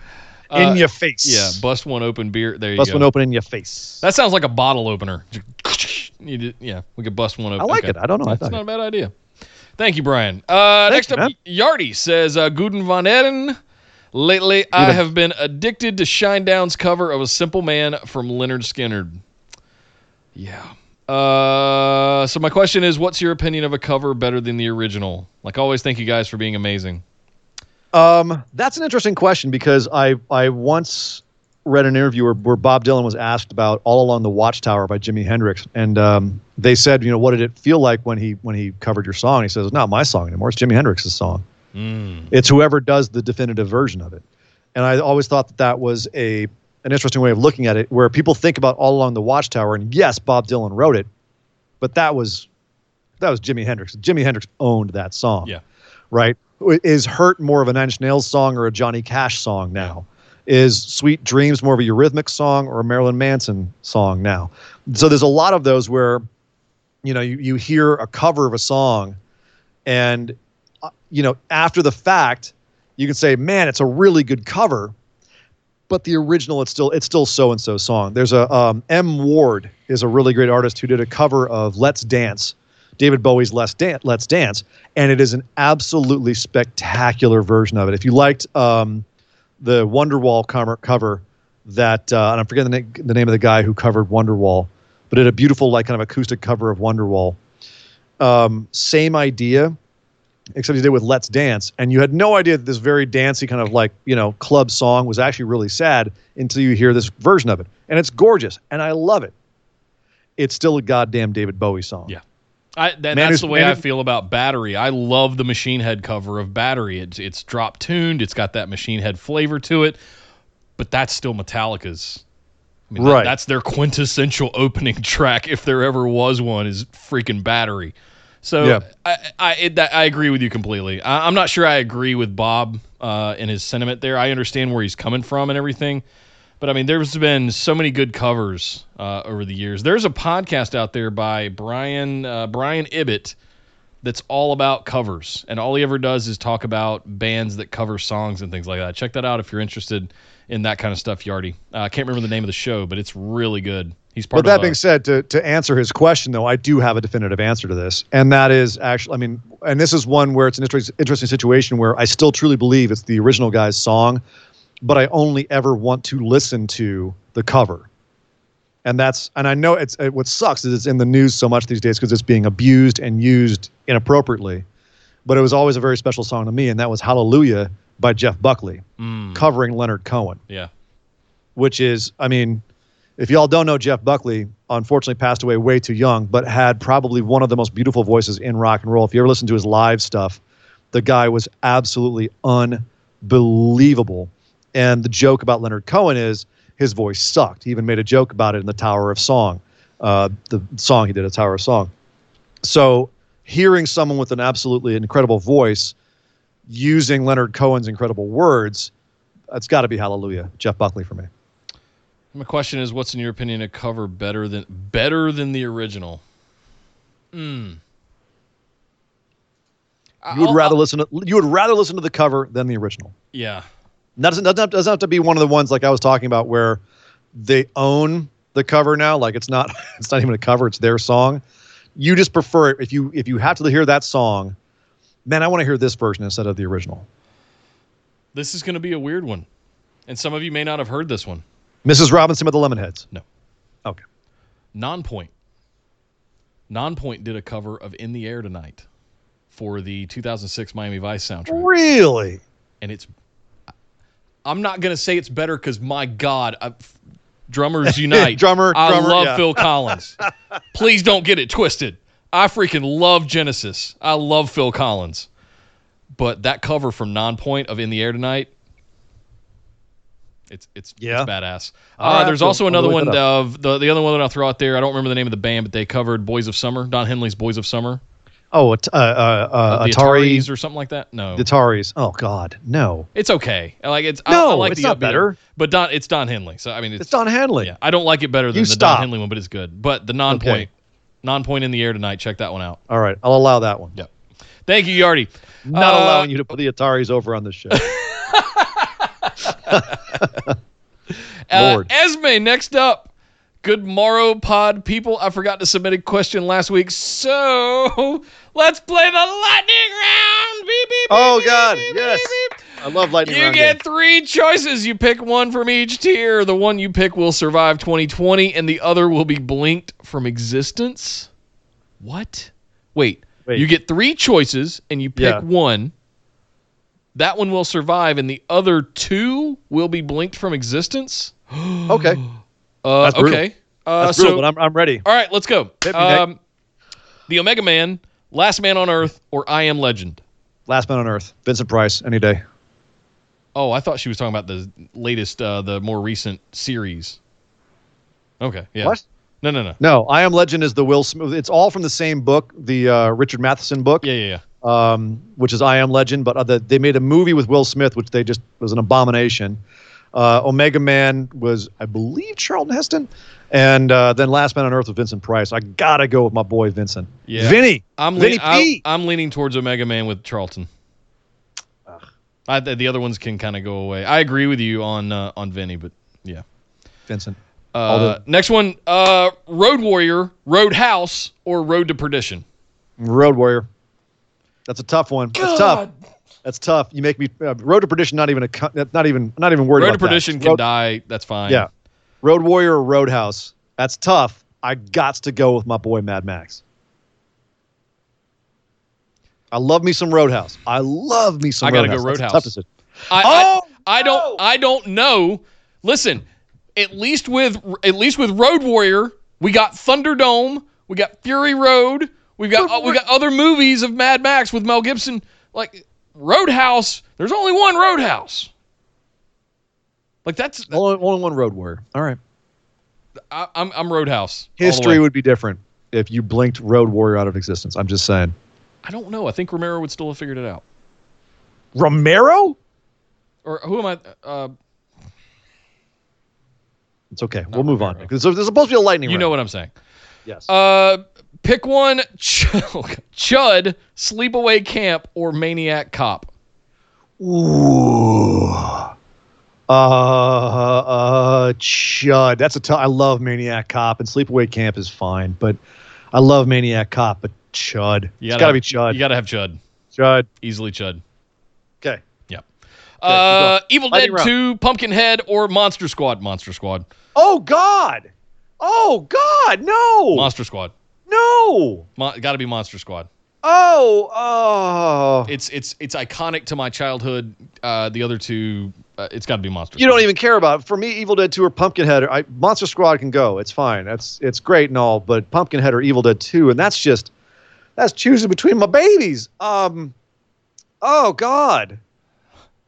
in Uh, your face. Yeah, bust one open beer. There you Bust go. Bust one open in your face. That sounds like a bottle opener. Did, yeah, we could bust one open. I like Okay. it. I don't know. I That's thought not it. a bad idea. Thank you, Brian. Uh, next up, man. Yardy says, uh, Guten von Eden. Lately, I have been addicted to Shinedown's cover of A Simple Man from Lynyrd Skynyrd. Yeah. Uh, so my question is, what's your opinion of a cover better than the original? Like always, thank you guys for being amazing. Um, that's an interesting question because I I once read an interview where, where Bob Dylan was asked about "All Along the Watchtower" by Jimi Hendrix, and um, they said, you know, what did it feel like when he when he covered your song? He says, "It's not my song anymore. It's Jimi Hendrix's song. It's whoever does the definitive version of it." And I always thought that that was a an interesting way of looking at it, where people think about "All Along the Watchtower," and yes, Bob Dylan wrote it, but that was that was Jimi Hendrix. Jimi Hendrix owned that song Yeah. right? Is Hurt more of a Nine Inch Nails song or a Johnny Cash song now? Is Sweet Dreams more of a Eurythmics song or a Marilyn Manson song now? So there's a lot of those where, you know, you, you hear a cover of a song and, uh, you know, after the fact, you can say, man, it's a really good cover. But the original, it's still it's still so and so song. There's a um, M Ward is a really great artist who did a cover of "Let's Dance" David Bowie's Let's Dance, Let's Dance, and it is an absolutely spectacular version of it. If you liked um, the Wonderwall cover, cover that, uh, and I'm forgetting the, na- the name of the guy who covered Wonderwall, but it had a beautiful like kind of acoustic cover of Wonderwall. Um, same idea, except he did with Let's Dance, and you had no idea that this very dancey kind of like you know club song was actually really sad until you hear this version of it, and it's gorgeous, and I love it. It's still a goddamn David Bowie song. Yeah. I, that, that's the way I feel about Battery. I love the Machine Head cover of Battery. It's it's drop tuned. It's got that Machine Head flavor to it, but that's still Metallica's. I mean, that- Right. that's their quintessential opening track, if there ever was one, is freaking Battery. So Yeah. I I, it, I agree with you completely. I, I'm not sure I agree with Bob uh, in his sentiment there. I understand where he's coming from and everything. But I mean, there's been so many good covers uh, over the years. There's a podcast out there by Brian uh, Brian Ibbott that's all about covers, and all he ever does is talk about bands that cover songs and things like that. Check that out if you're interested in that kind of stuff, Yardy. Uh, I can't remember the name of the show, but it's really good. He's part But that of. being said, to, to answer his question, though, I do have a definitive answer to this. And that is actually, I mean, and this is one where it's an interest, interesting situation where I still truly believe it's the original guy's song, but I only ever want to listen to the cover. And that's, and I know it's, it, what sucks is it's in the news so much these days because it's being abused and used inappropriately. But it was always a very special song to me, and that was Hallelujah by Jeff Buckley, mm. covering Leonard Cohen yeah, which is, I mean, if y'all don't know Jeff Buckley, unfortunately passed away way too young, but had probably one of the most beautiful voices in rock and roll. If you ever listen to his live stuff, the guy was absolutely unbelievable. And the joke about Leonard Cohen is his voice sucked. He even made a joke about it in the Tower of Song, uh, the song he did, a Tower of Song. So hearing someone with an absolutely incredible voice using Leonard Cohen's incredible words, that's got to be Hallelujah, Jeff Buckley for me. My question is, what's in your opinion a cover better than better than the original? Hmm. You would I'll- rather I'll- listen to you would rather listen to the cover than the original. Yeah. That doesn't, doesn't, have, doesn't have to be one of the ones like I was talking about where they own the cover now. Like it's not it's not even a cover; it's their song. You just prefer it if you if you have to hear that song. Man, I want to hear this version instead of the original. This is going to be a weird one, and some of you may not have heard this one. Mrs. Robinson with the Lemonheads. No. Okay. Nonpoint. Nonpoint did a cover of "In the Air Tonight" for the 2006 Miami Vice soundtrack, Really? and it's. I'm not going to say it's better because my God, I, drummers unite. Drummer- I drummer, love yeah. Phil Collins. Please don't get it twisted. I freaking love Genesis. I love Phil Collins, but that cover from Nonpoint of "In the Air Tonight." It's it's, Yeah. it's badass. Uh, there's also another one of the the other one that I'll throw out there. I don't remember the name of the band, but they covered "Boys of Summer." Don Henley's "Boys of Summer." Oh, uh, uh, uh, the Atari. Ataris or something like that. No, The Ataris. Oh God, no. it's okay. Like it's I- No, I, like it's the not upbeat- better. But Don, it's Don Henley. So I mean, it's, It's Don Henley. Yeah, I don't like it better than You the stop. Don Henley one, but it's good. But the Nonpoint, Nonpoint in the air tonight. Check that one out. All right, I'll allow that one. Yeah. Thank you, Yardy. Not Uh, allowing you to put the Ataris over on this show. Uh, Esme, next up. Good morrow, pod people. I forgot to submit a question last week, so let's play the lightning round. Beep, beep, Oh beep, God, yes. I love lightning You round get games. three choices. You pick one from each tier. The one you pick will survive 2020, and the other will be blinked from existence. What? Wait. Wait. You get three choices, and you pick Yeah. one. That one will survive, and the other two will be blinked from existence. Okay, Uh, That's brutal. okay. Uh, that's so, but I'm, I'm ready. all right, let's go. Me, Um, the Omega Man, Last Man on Earth, or I Am Legend. Last Man on Earth, Vincent Price, any day. Oh, I thought she was talking about the latest, uh, the more recent series. Okay. Yeah. What? No, no, no. No, I Am Legend is the Will Smith. It's all from the same book, the uh, Richard Matheson book, Yeah, yeah, yeah. Um, which is I Am Legend. But the, they made a movie with Will Smith, which they just was an abomination. Uh, Omega Man was, I believe, Charlton Heston, and uh, then Last Man on Earth with Vincent Price. I gotta go with my boy Vincent. Yeah. Vinny. I'm, Vinny P. I'm leaning towards Omega Man with Charlton. I, the the other ones can kind of go away. I agree with you on uh, on Vinny, but yeah. Vincent. Uh, next one, uh, Road Warrior, Road House, or Road to Perdition. Road Warrior. That's a tough one. That's tough. That's tough. You make me uh, Road to Perdition. Not even a. Not even. Not even worried Road about to that. Perdition can Road- die. That's fine. Yeah. Road Warrior or Roadhouse. That's tough. I got to go with my boy Mad Max. I love me some Roadhouse. I love me some I gotta go Roadhouse. That's a Roadhouse. tough decision. I, Oh, I, I don't. no! I don't know. Listen, at least with at least with Road Warrior, we got Thunderdome, we got Fury Road, we've got uh, we got other movies of Mad Max with Mel Gibson. Like Roadhouse, there's only one Roadhouse. Like that's Only, only one Road Warrior. All right. I, I'm I'm Roadhouse. History would be different if you blinked Road Warrior out of existence. I'm just saying. I don't know. I think Romero would still have figured it out. Romero? Or who am I? Uh, It's okay. we'll move on. Because there's supposed to be a lightning you round. know what I'm saying. Yes. Uh, pick one: Ch- Chud, Sleepaway Camp, or Maniac Cop. Ooh. Uh, uh, Chud. That's a tough. I love Maniac Cop and Sleepaway Camp is fine, but I love Maniac Cop. But Chud. You it's got to have- be Chud. You got to have Chud. Chud. Easily Chud. Okay. Yep. Uh, Evil Dead round. 2, Pumpkinhead, or Monster Squad. Monster Squad. Oh God. Oh God. No. Monster Squad. No. Mo- got to be Monster Squad. Oh. Oh. It's it's it's iconic to my childhood. Uh, the other two, uh, it's got to be Monster. You Squad. don't even care about it. For me, Evil Dead 2 or Pumpkinhead, I, Monster Squad can go. It's fine. That's it's great and all, but Pumpkinhead or Evil Dead 2, and that's just that's choosing between my babies. Um, oh God.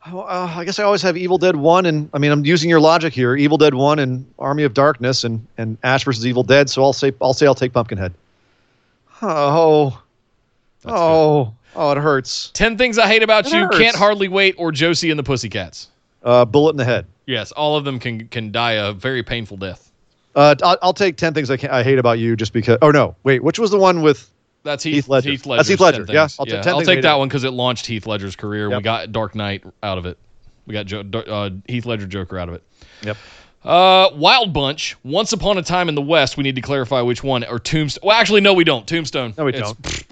Uh, I guess I always have Evil Dead 1, and I mean I'm using your logic here. Evil Dead 1 and Army of Darkness, and and Ash versus Evil Dead. So I'll say I'll say I'll take Pumpkinhead. Oh, oh, oh, it hurts. Ten things I hate about It you. hurts. Can't hardly wait, or Josie and the Pussycats. Uh, bullet in the head. Yes, all of them can can die a very painful death. Uh, I'll, I'll take ten things I, can, I hate about you, just because. Oh no, wait, which was the one with? That's Heath, Heath Ledger. Heath That's Heath Ledger. 10 Yeah. I'll take yeah, 10 I'll take that one because it launched Heath Ledger's career. We got Dark Knight out of it. We got jo- uh, Heath Ledger Joker out of it. Yep. Uh, Wild Bunch. Once upon a time in the West. We need to clarify which one. Or Tombstone. Well, actually, no, we don't. Tombstone. No, we It's- don't.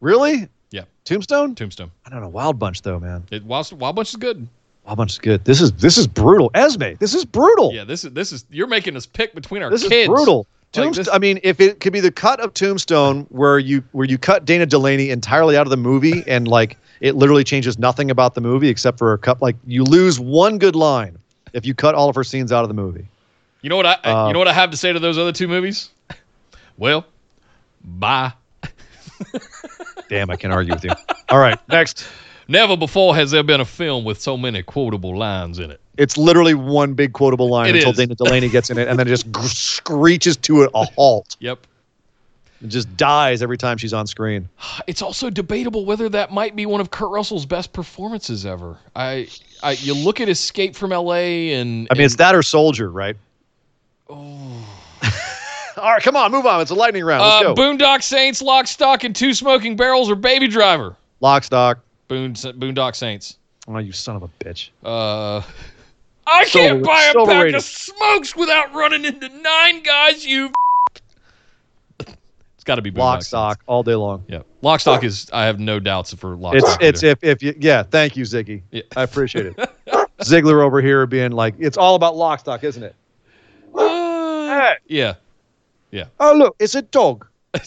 Really? Yeah, Tombstone? Tombstone. I don't know. Wild Bunch though, man. It, Wild, Wild Bunch is good. Wild Bunch is good. This is this is brutal. Esme, this is brutal. Yeah, this is this is you're making us pick between our this kids. is brutal. Like Tombstone. I mean, if it could be the cut of Tombstone where you where you cut Dana Delany entirely out of the movie and like it literally changes nothing about the movie except for a cut. Like you lose one good line if you cut all of her scenes out of the movie. You know what I? Uh, you know what I have to say to those other two movies? Well, bye. Damn, I can't argue with you. All right, next. Never before has there been a film with so many quotable lines in it. It's literally one big quotable line It until is. Dana Delany gets in it, and then it just gr- screeches to a halt. Yep. It just dies every time she's on screen. It's also debatable whether that might be one of Kurt Russell's best performances ever. I, I you look at Escape from L.A. and I mean, it's that or Soldier, right? Oh. All right, come on, move on. It's a lightning round. Let's uh, go. Boondock Saints, Lock, Stock, and Two Smoking Barrels, or Baby Driver. Lock, stock. Boon, Boondock Saints. Oh, you son of a bitch. Uh, I can't buy a pack overrated. of smokes without running into nine guys. You. It's got to be Boondock Lock, stock, all day long. Yeah, Lock, Stock is. I have no doubts for Lock, It's Stock. it's either. if if you yeah. Thank you, Ziggy. Yeah. I appreciate it. Ziggler over here being like, it's all about lock, stock, isn't it? Uh, yeah. Oh look, it's a dog.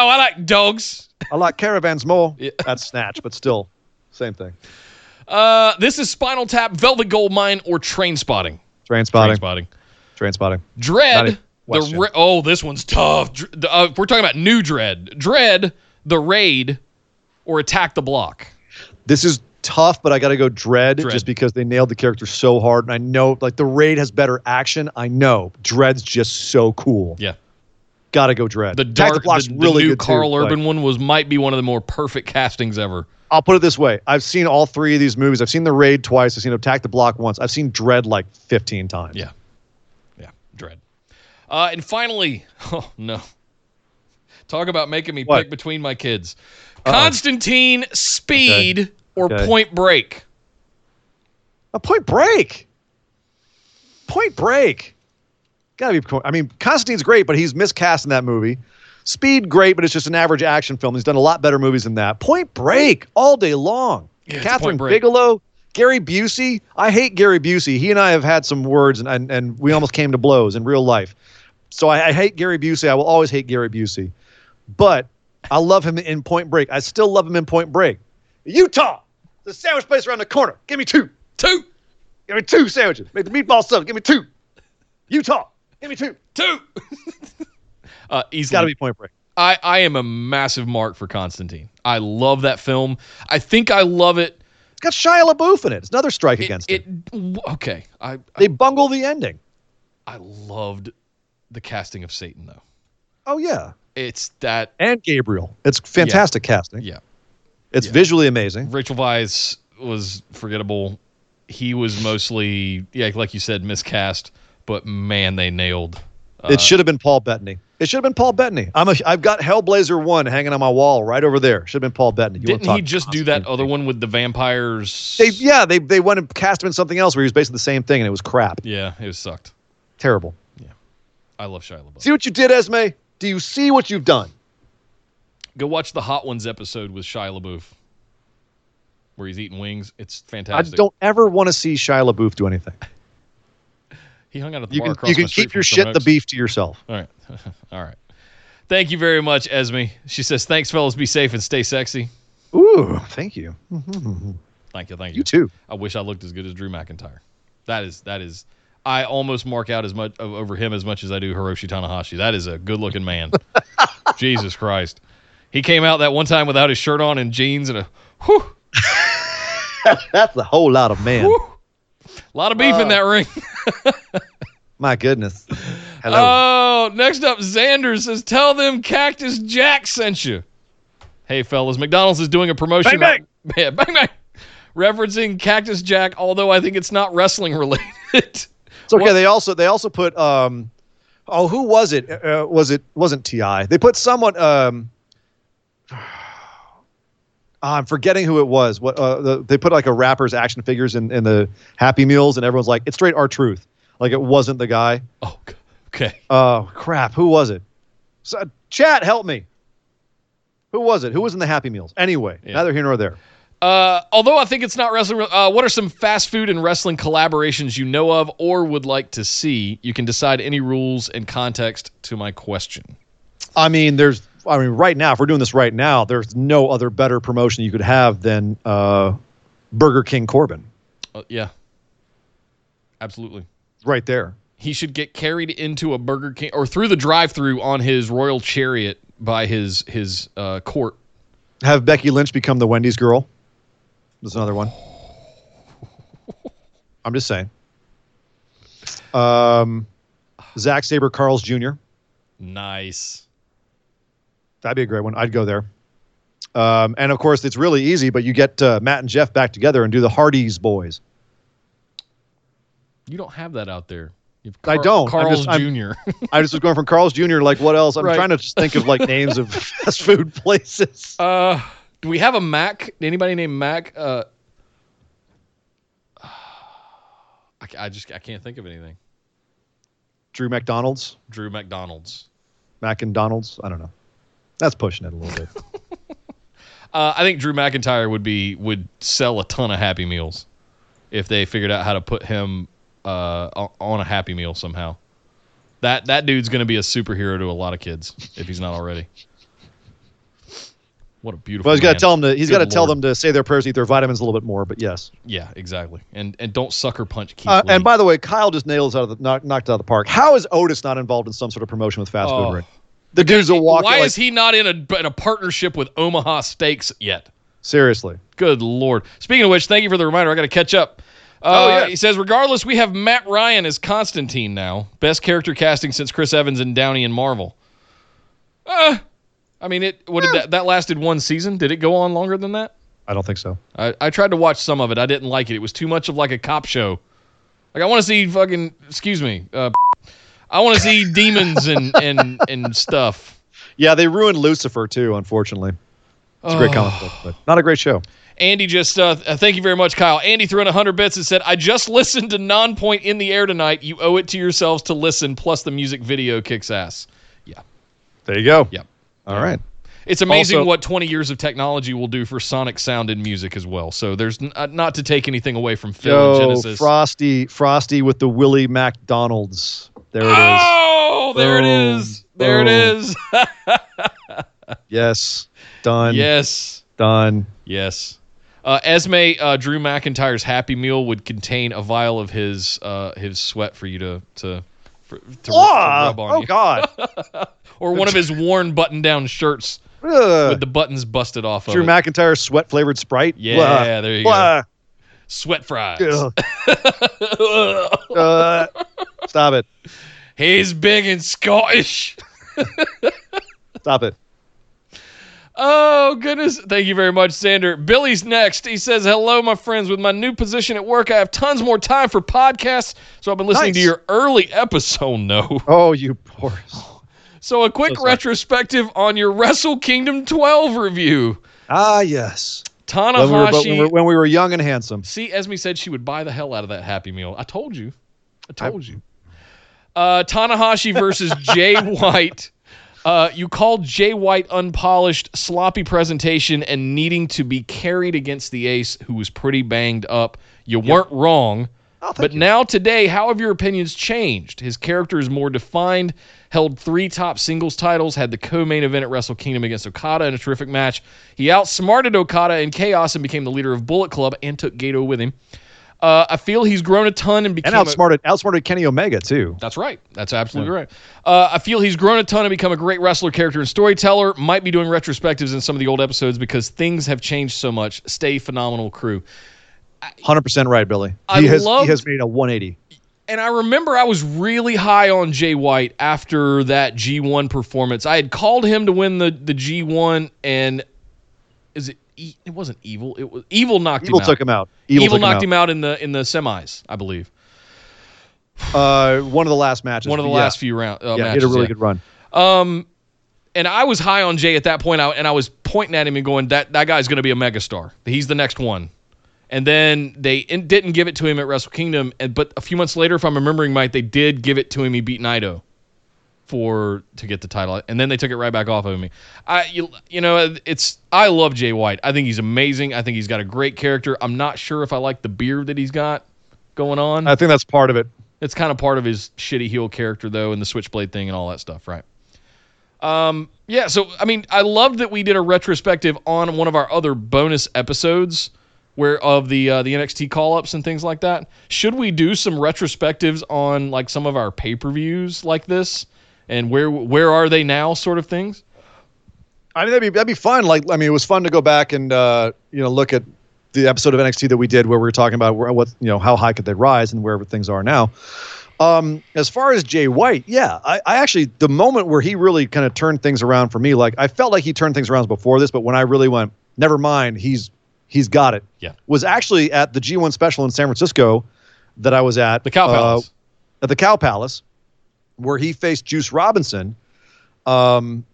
Oh, I like dogs. I like caravans more. Yeah. That's snatch, but still, same thing. Uh, this is Spinal Tap, Velvet Goldmine, or Train Spotting. Train Spotting. Train spotting. Spotting. Train spotting. Not Dredd. The ra- oh, this one's tough. The- uh, we're talking about new Dredd. Dredd, the Raid, or Attack the Block. This is tough, but I got to go Dread, Dredd. just because they nailed the character so hard. And I know, like, the Raid has better action. I know. Dredd's just so cool. Yeah. Got to go Dredd. The Attack dark, the Block's the, the really new good too, Carl like- Urban one was might be one of the more perfect castings ever. I'll put it this way: I've seen all three of these movies. I've seen the Raid twice. I've seen Attack the Block once. I've seen Dredd like fifteen times. Yeah. Uh, and finally, oh no. Talk about making me What? pick between my kids. Constantine, Speed, or Okay. Point Break. A Point Break. Point Break. Gotta be. I mean, Constantine's great, but he's miscast in that movie. Speed, great, but it's just an average action film. He's done a lot better movies than that. Point Break, all day long. Yeah, Kathryn Bigelow, Gary Busey. I hate Gary Busey. He and I have had some words, and, and, and we almost came to blows in real life. So I, I hate Gary Busey. I will always hate Gary Busey. But I love him in Point Break. I still love him in Point Break. Utah, the sandwich place around the corner. Give me two. Two, Give me two sandwiches. Make the meatball sub. Give me two. Utah. Give me two. two. uh. It's got to be Point Break. I, I am a massive mark for Constantine. I love that film. I think I love it. It's got Shia LaBeouf in it. It's another strike It, against it. it okay. I, I They bungle the ending. I loved the casting of Satan though. Oh yeah, It's that and Gabriel. It's fantastic casting. yeah. It's yeah. visually amazing. Rachel Weisz was forgettable. He was mostly yeah, like you said, miscast. But man, they nailed. Uh, it should have been Paul Bettany. It should have been Paul Bettany. I'm a. I've got Hellblazer one hanging on my wall right over there. Should have been Paul Bettany. You Didn't he just do that other one with the vampires? They yeah they they went and cast him in something else where he was basically the same thing and it was crap. yeah, it was sucked. Terrible. I love Shia LaBeouf. See what you did, Esme? Do you see what you've done? Go watch the Hot Ones episode with Shia LaBeouf, where he's eating wings. It's fantastic. I don't ever want to see Shia LaBeouf do anything. He hung out at the You bar can you can keep your shit the beef to yourself. All right, all right. Thank you very much, Esme. She says, "Thanks, fellas. Be safe and stay sexy." Ooh, thank you. Thank you, thank you. You too. I wish I looked as good as Drew McIntyre. That is that is. I almost mark out as much over him as much as I do Hiroshi Tanahashi. That is a good-looking man. Jesus Christ. He came out that one time without his shirt on and jeans and a whew, That's a whole lot of man. a lot of beef in uh, that ring. My goodness. Hello. Oh, next up, Xander says, "Tell them Cactus Jack sent you." Hey, fellas, McDonald's is doing a promotion. Bang, Yeah, bang bang. Referencing Cactus Jack, although I think it's not wrestling related. It's okay. They also they also put um oh who was it? Uh, was it wasn't Ti? They put someone um I'm forgetting who it was. What uh, the, they put like a rapper's action figures in, in the Happy Meals, and everyone's like, it's straight our truth. Like it wasn't the guy. oh, okay. Oh crap! Who was it? So, chat, help me. Who was it? Who was in the Happy Meals? Anyway, Yeah. neither here nor there. Uh, although I think it's not wrestling, uh, what are some fast food and wrestling collaborations you know of or would like to see? You can decide any rules and context to my question. I mean, there's. I mean, right now, if we're doing this right now, there's no other better promotion you could have than uh, Burger King Corbin. Uh, yeah, absolutely. Right there. he should get carried into a Burger King or through the drive-through on his royal chariot by his his uh, court. Have Becky Lynch become the Wendy's girl. There's another one. I'm just saying. Um, Zack Sabre Carl's Jr. Nice. That'd be a great one. I'd go there. Um, and of course, it's really easy, but you get uh, Matt and Jeff back together and do the Hardy's Boys. You don't have that out there. You've I don't. I'm Carl's just- I'm- Jr. I just was going from Carl's Jr. Like, what else? I'm Right. trying to just think of like names of fast food places. uh, do we have a Mac? Anybody named Mac? Uh, I, I just I can't think of anything. Drew McDonald's, Drew McDonald's. Mac and Donald's. I don't know. That's pushing it a little bit. Uh, I think Drew McIntyre would be would sell a ton of Happy Meals if they figured out how to put him uh, on a Happy Meal somehow. That that dude's going to be a superhero to a lot of kids if he's not already. What a beautiful. Well, he's got to tell them to. He's got to tell them to say their prayers, eat their vitamins a little bit more. But yes. Yeah, exactly. And and don't sucker punch Keith Uh, and by the way, Kyle just nails out of the knock, knocked out of the park. How is Otis not involved in some sort of promotion with fast Oh. food? Right? The dude's a walk. why like, is he not in a in a partnership with Omaha Steaks yet? seriously? Good lord. Speaking of which, thank you for the reminder. I got to catch up. Uh, Oh, yeah. He says, regardless, we have Matt Ryan as Constantine now. Best character casting since Chris Evans and Downey in Marvel. Uh, I mean, it. What did that? That lasted one season. Did it go on longer than that? I don't think so. I, I tried to watch some of it. I didn't like it. It was too much of like a cop show. Like I want to see fucking. Excuse me. Uh, I want to see demons and and and stuff. Yeah, they ruined Lucifer too. Unfortunately, it's a great comic book, but not a great show. Andy just uh, thank you very much, Kyle. Andy threw in hundred bits and said, "I just listened to Nonpoint in the air tonight. You owe it to yourselves to listen. Plus, the music video kicks ass." Yeah, there you go. Yep. All right. It's amazing Also- what 20 years of technology will do for sonic sound in music as well. So there's n- uh, not to take anything away from Phil and Yo, Genesis. Frosty, Frosty with the Willie McDonald's. There it is. Oh, there it Boom. is. There it Boom. is. Yes, done. yes. done. Yes. Uh, Esme, uh, Drew McIntyre's Happy Meal would contain a vial of his uh, his sweat for you to to, for, to, to rub on oh you, God. or one of his worn button-down shirts Ugh. with the buttons busted off Drew of it. McIntyre sweat flavored Sprite. Yeah, Blah. there you go. Sweat fries. Uh, stop it. He's big and Scottish. Stop it. Oh, goodness. Thank you very much, Sander. Billy's next. He says, Hello, my friends. With my new position at work, I have tons more time for podcasts. So I've been listening to your early episode, no. Oh, you poor. So a quick So retrospective on your Wrestle Kingdom 12 review. Ah, yes. When we, were, Tanahashi. when, we were, when we were young and handsome. See, Esme said she would buy the hell out of that Happy Meal. I told you. I told you. Uh, Tanahashi versus Jay White. Uh, you called Jay White unpolished, sloppy presentation, and needing to be carried against the ace, who was pretty banged up. You weren't wrong. Oh, but you. now, today, how have your opinions changed? His character is more defined, held three top singles titles, had the co main event at Wrestle Kingdom against Okada in a terrific match. He outsmarted Okada in chaos and became the leader of Bullet Club and took Gedo with him. Uh, I feel he's grown a ton and became And a- outsmarted, outsmarted Kenny Omega, too. that's right. That's absolutely right. Uh, I feel he's grown a ton and become a great wrestler, character, and storyteller. Might be doing retrospectives in some of the old episodes because things have changed so much. Stay phenomenal, crew. 100% right, Billy. I He has, loved- he has made a 180. And I remember I was really high on Jay White after that G1 performance. I had called him to win the, the G1, and is it? E- It wasn't evil. It was evil knocked Evil him out. took him out. Evil, Evil, knocked him him out in the in the semis, I believe. Uh, one of the last matches. One of the Yeah. last few rounds. uh, Yeah, matches. he had a really yeah. good run. Um, and I was high on Jay at that point, and I was pointing at him and going, "That that guy's going to be a megastar. He's the next one." And then they in, didn't give it to him at Wrestle Kingdom, and but a few months later, if I'm remembering right, they did give it to him. He beat Naito for to get the title, and then they took it right back off of me. I you, you know it's I love Jay White. I think he's amazing. I think he's got a great character. I'm not sure if I like the beard that he's got going on. I think that's part of it. It's kind of part of his shitty heel character, though, and the switchblade thing and all that stuff, right? Um, yeah. So, I mean, I love that we did a retrospective on one of our other bonus episodes, where of the uh, the NXT call ups and things like that. Should we do some retrospectives on like some of our pay per views like this, and where where are they now, sort of things? I mean, that'd be that'd be fun. Like, I mean, it was fun to go back and uh, you know look at the episode of NXT that we did where we were talking about where, what you know how high could they rise and where things are now. Um, as far as Jay White, yeah, I, I actually the moment where he really kind of turned things around for me, like I felt like he turned things around before this, but when I really went, never mind, he's he's got it. Yeah. was actually at the G1 special in San Francisco that I was at The Cow uh, Palace. at the Cow Palace, where he faced Juice Robinson. Um,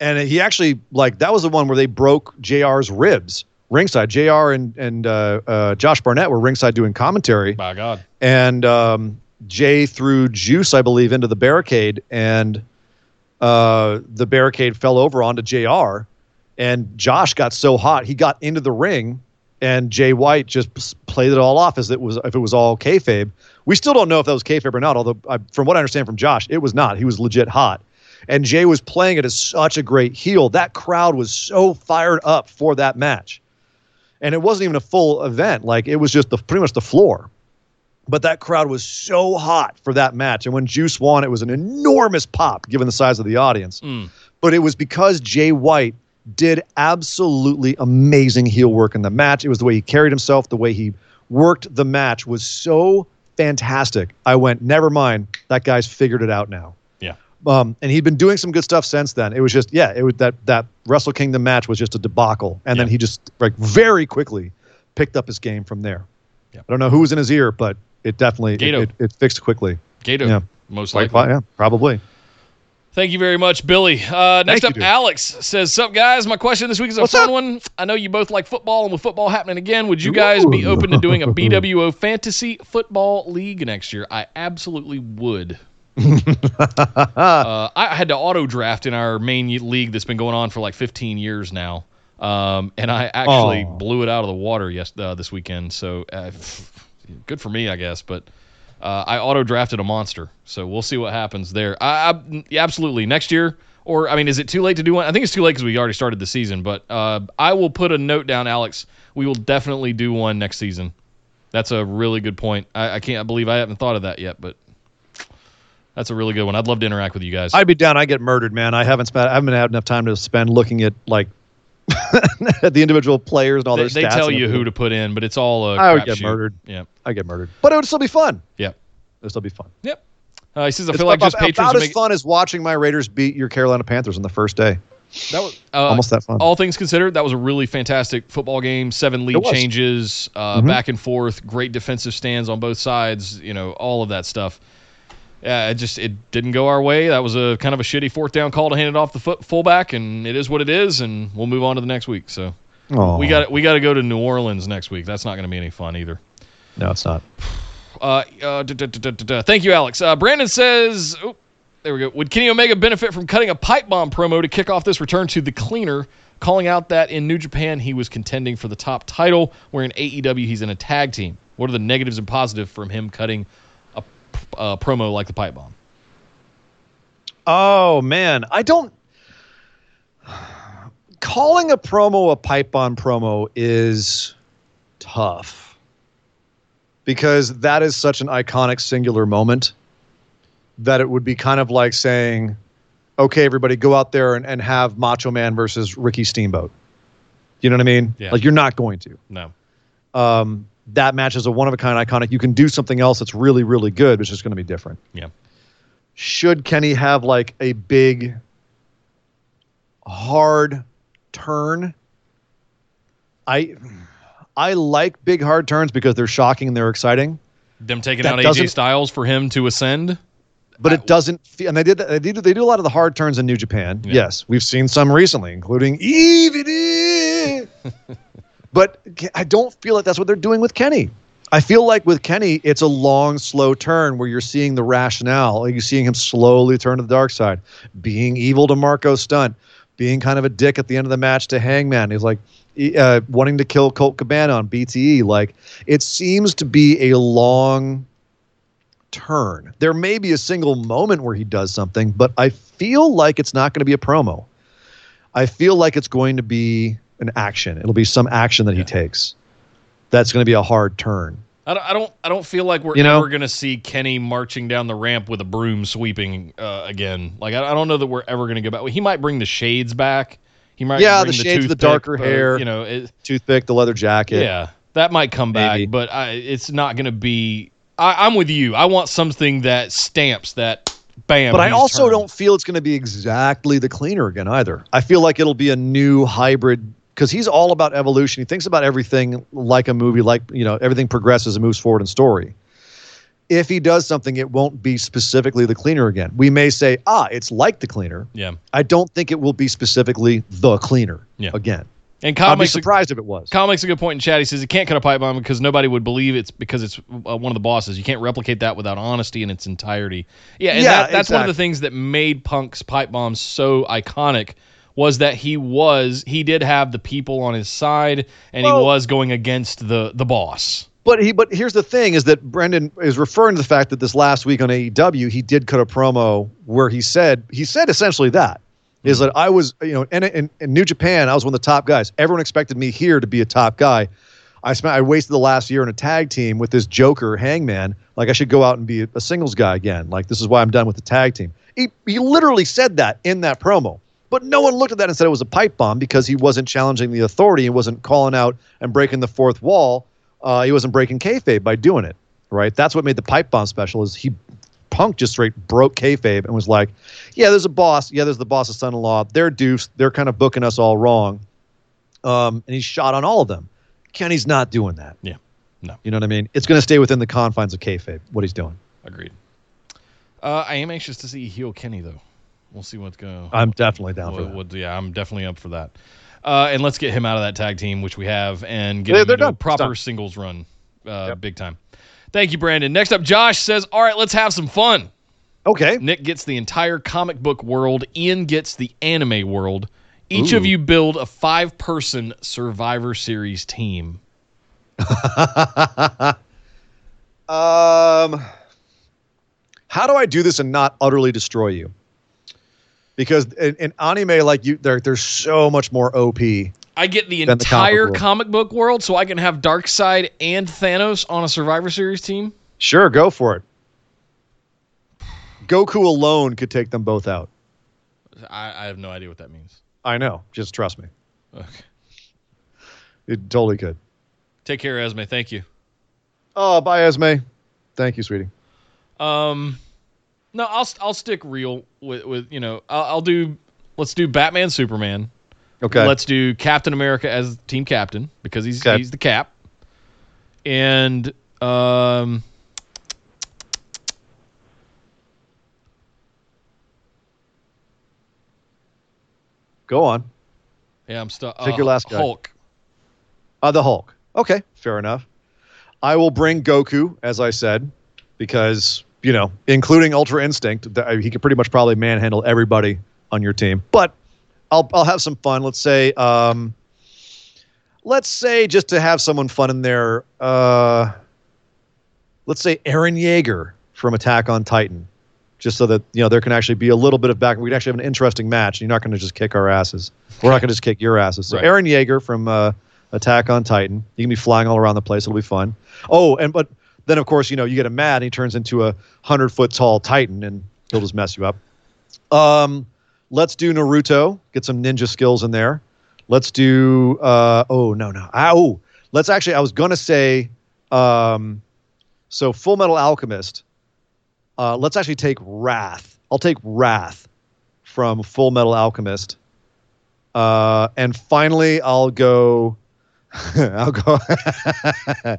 and he actually like that was the one where they broke Jr's ribs ringside. Jr. and and uh, uh, Josh Barnett were ringside doing commentary, By God, and um, Jay threw Juice, I believe, into the barricade, and uh, the barricade fell over onto Jr. And Josh got so hot he got into the ring, and Jay White just played it all off as it was if it was all kayfabe. We still don't know if that was kayfabe or not. Although, I, from what I understand from Josh, it was not. He was legit hot, and Jay was playing it as such a great heel. That crowd was so fired up for that match, and it wasn't even a full event. Like it was just the pretty much the floor but that crowd was so hot for that match. And when Juice won, it was an enormous pop given the size of the audience. Mm. But it was because Jay White did absolutely amazing heel work in the match. It was the way he carried himself, the way he worked the match was so fantastic. I went, never mind, that guy's figured it out now. yeah. Um, and he'd been doing some good stuff since then. It was just, yeah, it was that that Wrestle Kingdom match was just a debacle, and then he just like very quickly picked up his game from there. Yeah. I don't know who was in his ear, but it definitely it, it, it fixed quickly. Gedo, Yeah. most likely. yeah, probably. Thank you very much, Billy. Uh, next Thank up. Alex says, "Sup, guys? My question this week is a What's fun up? one. I know you both like football, and with football happening again, would you guys be open to doing a BWO fantasy football league next year? I absolutely would. uh, I had to auto draft in our main league that's been going on for like 15 years now, um, and I actually Oh. blew it out of the water yes uh, this weekend. So uh, good for me, I guess. But uh, I auto drafted a monster, so we'll see what happens there. I, I absolutely next year. Or I mean, is it too late to do one? I think it's too late because we already started the season. But uh, I will put a note down, Alex. We will definitely do one next season. That's a really good point. I, I can't believe I haven't thought of that yet, but that's a really good one. I'd love to interact with you guys. I'd be down. I get murdered, man. I haven't spent. I haven't had enough time to spend looking at like the individual players and all they, they tell you who to put in, but it's all a I would get crapshoot. murdered. Yeah. I get murdered, but it would still be fun. Yep. It would still be fun. Yep. Uh, he says, I It's feel like about, just patrons about as fun as watching my Raiders beat your Carolina Panthers on the first day. that was uh, Almost that fun. All things considered, that was a really fantastic football game. Seven lead. Mm-hmm. changes, uh, back and forth, great defensive stands on both sides. You know, all of that stuff. Yeah, it just it didn't go our way. That was a kind of a shitty fourth down call to hand it off the foot, fullback, and it is what it is. And we'll move on to the next week. So Aw. we got we got to go to New Orleans next week. That's not going to be any fun either. No, it's not. Uh, uh. Thank you, Alex. Uh, Brandon says, oh, there we go. Would Kenny Omega benefit from cutting a pipe bomb promo to kick off this return to the cleaner, calling out that in New Japan he was contending for the top title, where in AEW he's in a tag team? What are the negatives and positives from him cutting a, a promo like the pipe bomb? Oh man, I don't. Calling a promo a pipe bomb promo is tough because that is such an iconic singular moment that it would be kind of like saying, "Okay, everybody, go out there and, and have Macho Man versus Ricky Steamboat." You know what I mean? Yeah. Like you're not going to. No. Um, that match is a one of a kind iconic. You can do something else that's really really good, it's just going to be different Yeah. should Kenny have like a big hard turn? I I like big hard turns because they're shocking and they're exciting, Them taking That out AJ Styles for him to ascend. but it doesn't feel and they did they do they do a lot of the hard turns in New Japan. Yeah. Yes, we've seen some recently including EVD. but I don't feel like that's what they're doing with Kenny. I feel like with Kenny, it's a long, slow turn where you're seeing the rationale. You're seeing him slowly turn to the dark side, being evil to Marco Stunt, being kind of a dick at the end of the match to Hangman. He's like uh, wanting to kill Colt Cabana on BTE. Like it seems to be a long turn. There may be a single moment where he does something, but I feel like it's not going to be a promo. I feel like it's going to be an action. It'll be some action that he takes. That's going to be a hard turn. I don't, I don't. I don't feel like we're You know? ever going to see Kenny marching down the ramp with a broom sweeping uh, again. Like I, I don't know that we're ever going to go back. He might bring the shades back. He might. Yeah, bring the shades, the darker but, hair. You know, it, Toothpick, the leather jacket. yeah, that might come back, Maybe. but I, it's not going to be. I, I'm with you. I want something that stamps that. Bam. But I also turned. don't feel it's going to be exactly the cleaner again either. I feel like it'll be a new hybrid because he's all about evolution. He thinks about everything like a movie, like you know, everything progresses and moves forward in story. If he does something, it won't be specifically the cleaner again. We may say, ah, it's like the cleaner. Yeah. I don't think it will be specifically the cleaner Yeah. again. And Kyle I'd be makes a, surprised if it was. Kyle makes a good point in chat. He says he can't cut a pipe bomb because nobody would believe it's because it's uh, one of the bosses. You can't replicate that without honesty in its entirety. Yeah, and Yeah, that, that's one of the things that made Punk's pipe bombs so iconic was that he was he did have the people on his side and Well- he was going against the the boss. But he, but here's the thing: is that Brendan is referring to the fact that this last week on AEW he did cut a promo where he said he said essentially that is that I was you know in, in in New Japan I was one of the top guys. Everyone expected me here to be a top guy. I spent I wasted the last year in a tag team with this Joker Hangman. Like I should go out and be a singles guy again. Like this is why I'm done with the tag team. He he literally said that in that promo. But no one looked at that and said it was a pipe bomb because he wasn't challenging the authority He wasn't calling out and breaking the fourth wall. Uh, he wasn't breaking kayfabe by doing it, right? That's what made the pipe bomb special. Is he Punk just straight broke kayfabe and was like, "Yeah, there's a boss. Yeah, there's the boss's son-in-law. They're deuce. They're kind of booking us all wrong." Um, and he shot on all of them. Kenny's not doing that. Yeah. No. You know what I mean? It's going to stay within the confines of kayfabe. What he's doing. Agreed. Uh, I am anxious to see heel Kenny though. We'll see what's going. I'm definitely down for What- that. what- yeah, I'm definitely up for that. Uh, and let's get him out of that tag team, which we have, and get They're- him they're into a proper singles run, uh, big time. Thank you, Brandon. Next up, Josh says, "All right, let's have some fun." Okay. Nick gets the entire comic book world. Ian gets the anime world. Each of you build a five-person Survivor Series team. Um, how do I do this and not utterly destroy you? Because in, in anime, like you, there, there's so much more OP. I get the Than the comic entire comic book world, so I can have Darkseid and Thanos on a Survivor Series team. Sure, go for it. Goku alone could take them both out. I, I have no idea what that means. I know. Just trust me. Okay. It totally could. Take care, Esme. Thank you. Oh, bye, Esme. Thank you, sweetie. Um, no, I'll I'll stick real with with you know I'll, I'll do let's do Batman Superman. Okay. Let's do Captain America as team captain because he's Okay. he's the cap. And um, go on. yeah, I'm stuck. Take your last guy. Hulk. Uh, the Hulk. Okay, fair enough. I will bring Goku, as I said, because you know, including Ultra Instinct, he could pretty much probably manhandle everybody on your team. But I'll I'll have some fun. Let's say, um, let's say just to have someone fun in there. Uh, let's say Eren Yeager from Attack on Titan, just so that you know there can actually be a little bit of back. We can actually have an interesting match. You're not going to just kick our asses. We're not going to just kick your asses. So Right. Eren Yeager from uh, Attack on Titan. You can be flying all around the place. It'll be fun. Oh, and but then of course you know you get him mad and he turns into a hundred foot tall Titan and he'll just mess you up. Um, let's do Naruto. Get some ninja skills in there. Let's do. Uh, oh no no. Oh, let's actually. I was gonna say. Um, so Full Metal Alchemist. Uh, let's actually take Wrath. I'll take Wrath from Full Metal Alchemist. Uh, and finally, I'll go. I'll go.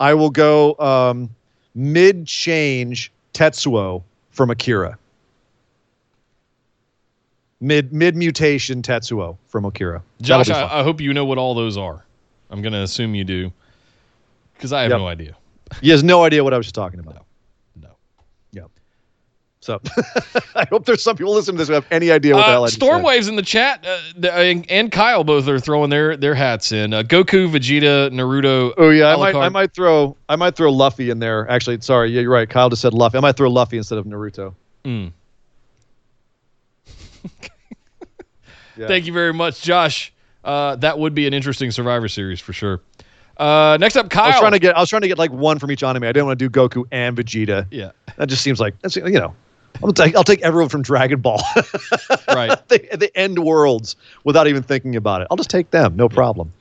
I will go um, mid change Tetsuo from Akira. Mid mid mutation Tetsuo from Akira. Josh, That'll be fun. I, I hope you know what all those are. I'm going to assume you do because I have Yep. no idea. he has no idea what I was just talking about. No. So I hope there's some people listening to this who have any idea what the Uh, hell I. Stormwaves in the chat, uh, the, and, and Kyle both are throwing their their hats in. Uh, Goku, Vegeta, Naruto. Oh yeah, I might, I might throw I might throw Luffy in there. Actually, sorry, yeah, you're right. Kyle just said Luffy. I might throw Luffy instead of Naruto. Mm. Yeah. Thank you very much, Josh. Uh, that would be an interesting Survivor Series for sure. Uh, next up, Kyle. I was trying to get I was trying to get like one from each anime. I didn't want to do Goku and Vegeta. yeah, That just seems like that's you know. I'll take I'll take everyone from Dragon Ball. right. they, they end worlds without even thinking about it. I'll just take them, no problem.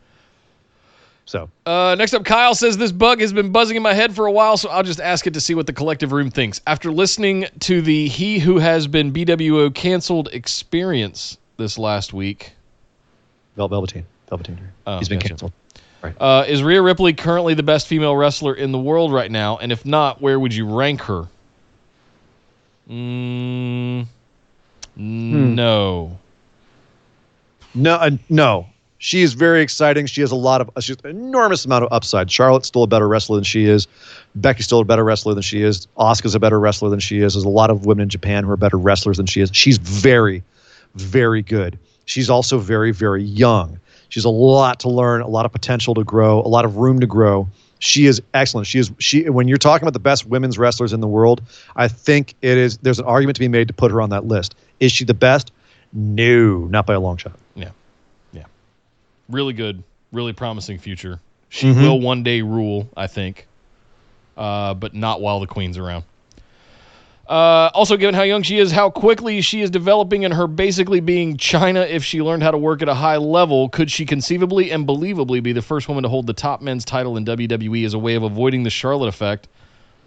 So Uh, next up, Kyle says this bug has been buzzing in my head for a while, so I'll just ask it to see what the collective room thinks. After listening to the He Who Has Been BWO canceled experience this last week, Vel- Velveteen, Velveteen, Oh, he's been gotcha. canceled. uh, is Rhea Ripley currently the best female wrestler in the world right now? And if not, where would you rank her? Mm, No. No, uh, no. She is very exciting. She has a lot of, uh, she's an enormous amount of upside. Charlotte's still a better wrestler than she is. Becky's still a better wrestler than she is. Asuka's a better wrestler than she is. There's a lot of women in Japan who are better wrestlers than she is. She's very, very good. She's also very, very young. She's a lot to learn, a lot of potential to grow, a lot of room to grow. She is excellent. She is she when you're talking about the best women's wrestlers in the world, I think it is there's an argument to be made to put her on that list. Is she the best? No, not by a long shot. Yeah. Yeah. Really good, really promising future. She will one day rule, I think, uh, but not while the Queen's around. Uh, also, given how young she is, how quickly she is developing, and her basically being Chyna if she learned how to work at a high level, could she conceivably and believably be the first woman to hold the top men's title in WWE as a way of avoiding the Charlotte effect?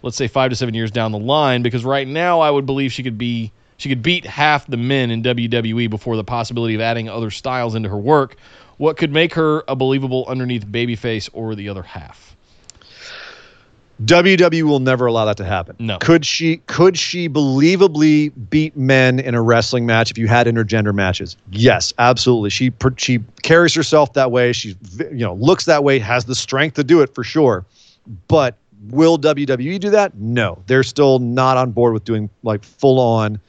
Let's say five to seven years down the line, because right now I would believe she could be she could beat half the men in WWE before the possibility of adding other styles into her work. What could make her a believable underneath babyface or the other half? WWE will never allow that to happen. No. Could she could she believably beat men in a wrestling match if you had intergender matches? Yes, absolutely. She she carries herself that way. She you know looks that way, has the strength to do it for sure. But Will WWE do that? No, they're still not on board with doing like full on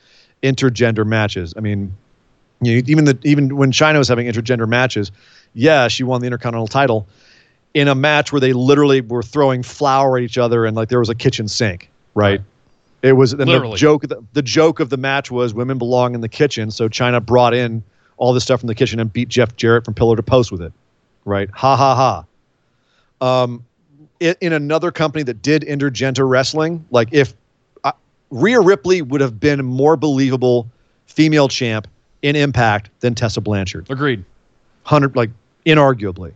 intergender matches. I mean, you know, even the even when Chyna was having intergender matches, yeah, she won the Intercontinental title in a match where they literally were throwing flour at each other and like there was a kitchen sink, right? It was and the joke. The, the joke of the match was women belong in the kitchen, so Chyna brought in all this stuff from the kitchen and beat Jeff Jarrett from pillar to post with it, right? Ha ha ha. Um, i in another company that did intergender wrestling, like if uh, Rhea Ripley would have been more believable female champ in Impact than Tessa Blanchard Agreed. hundred like inarguably.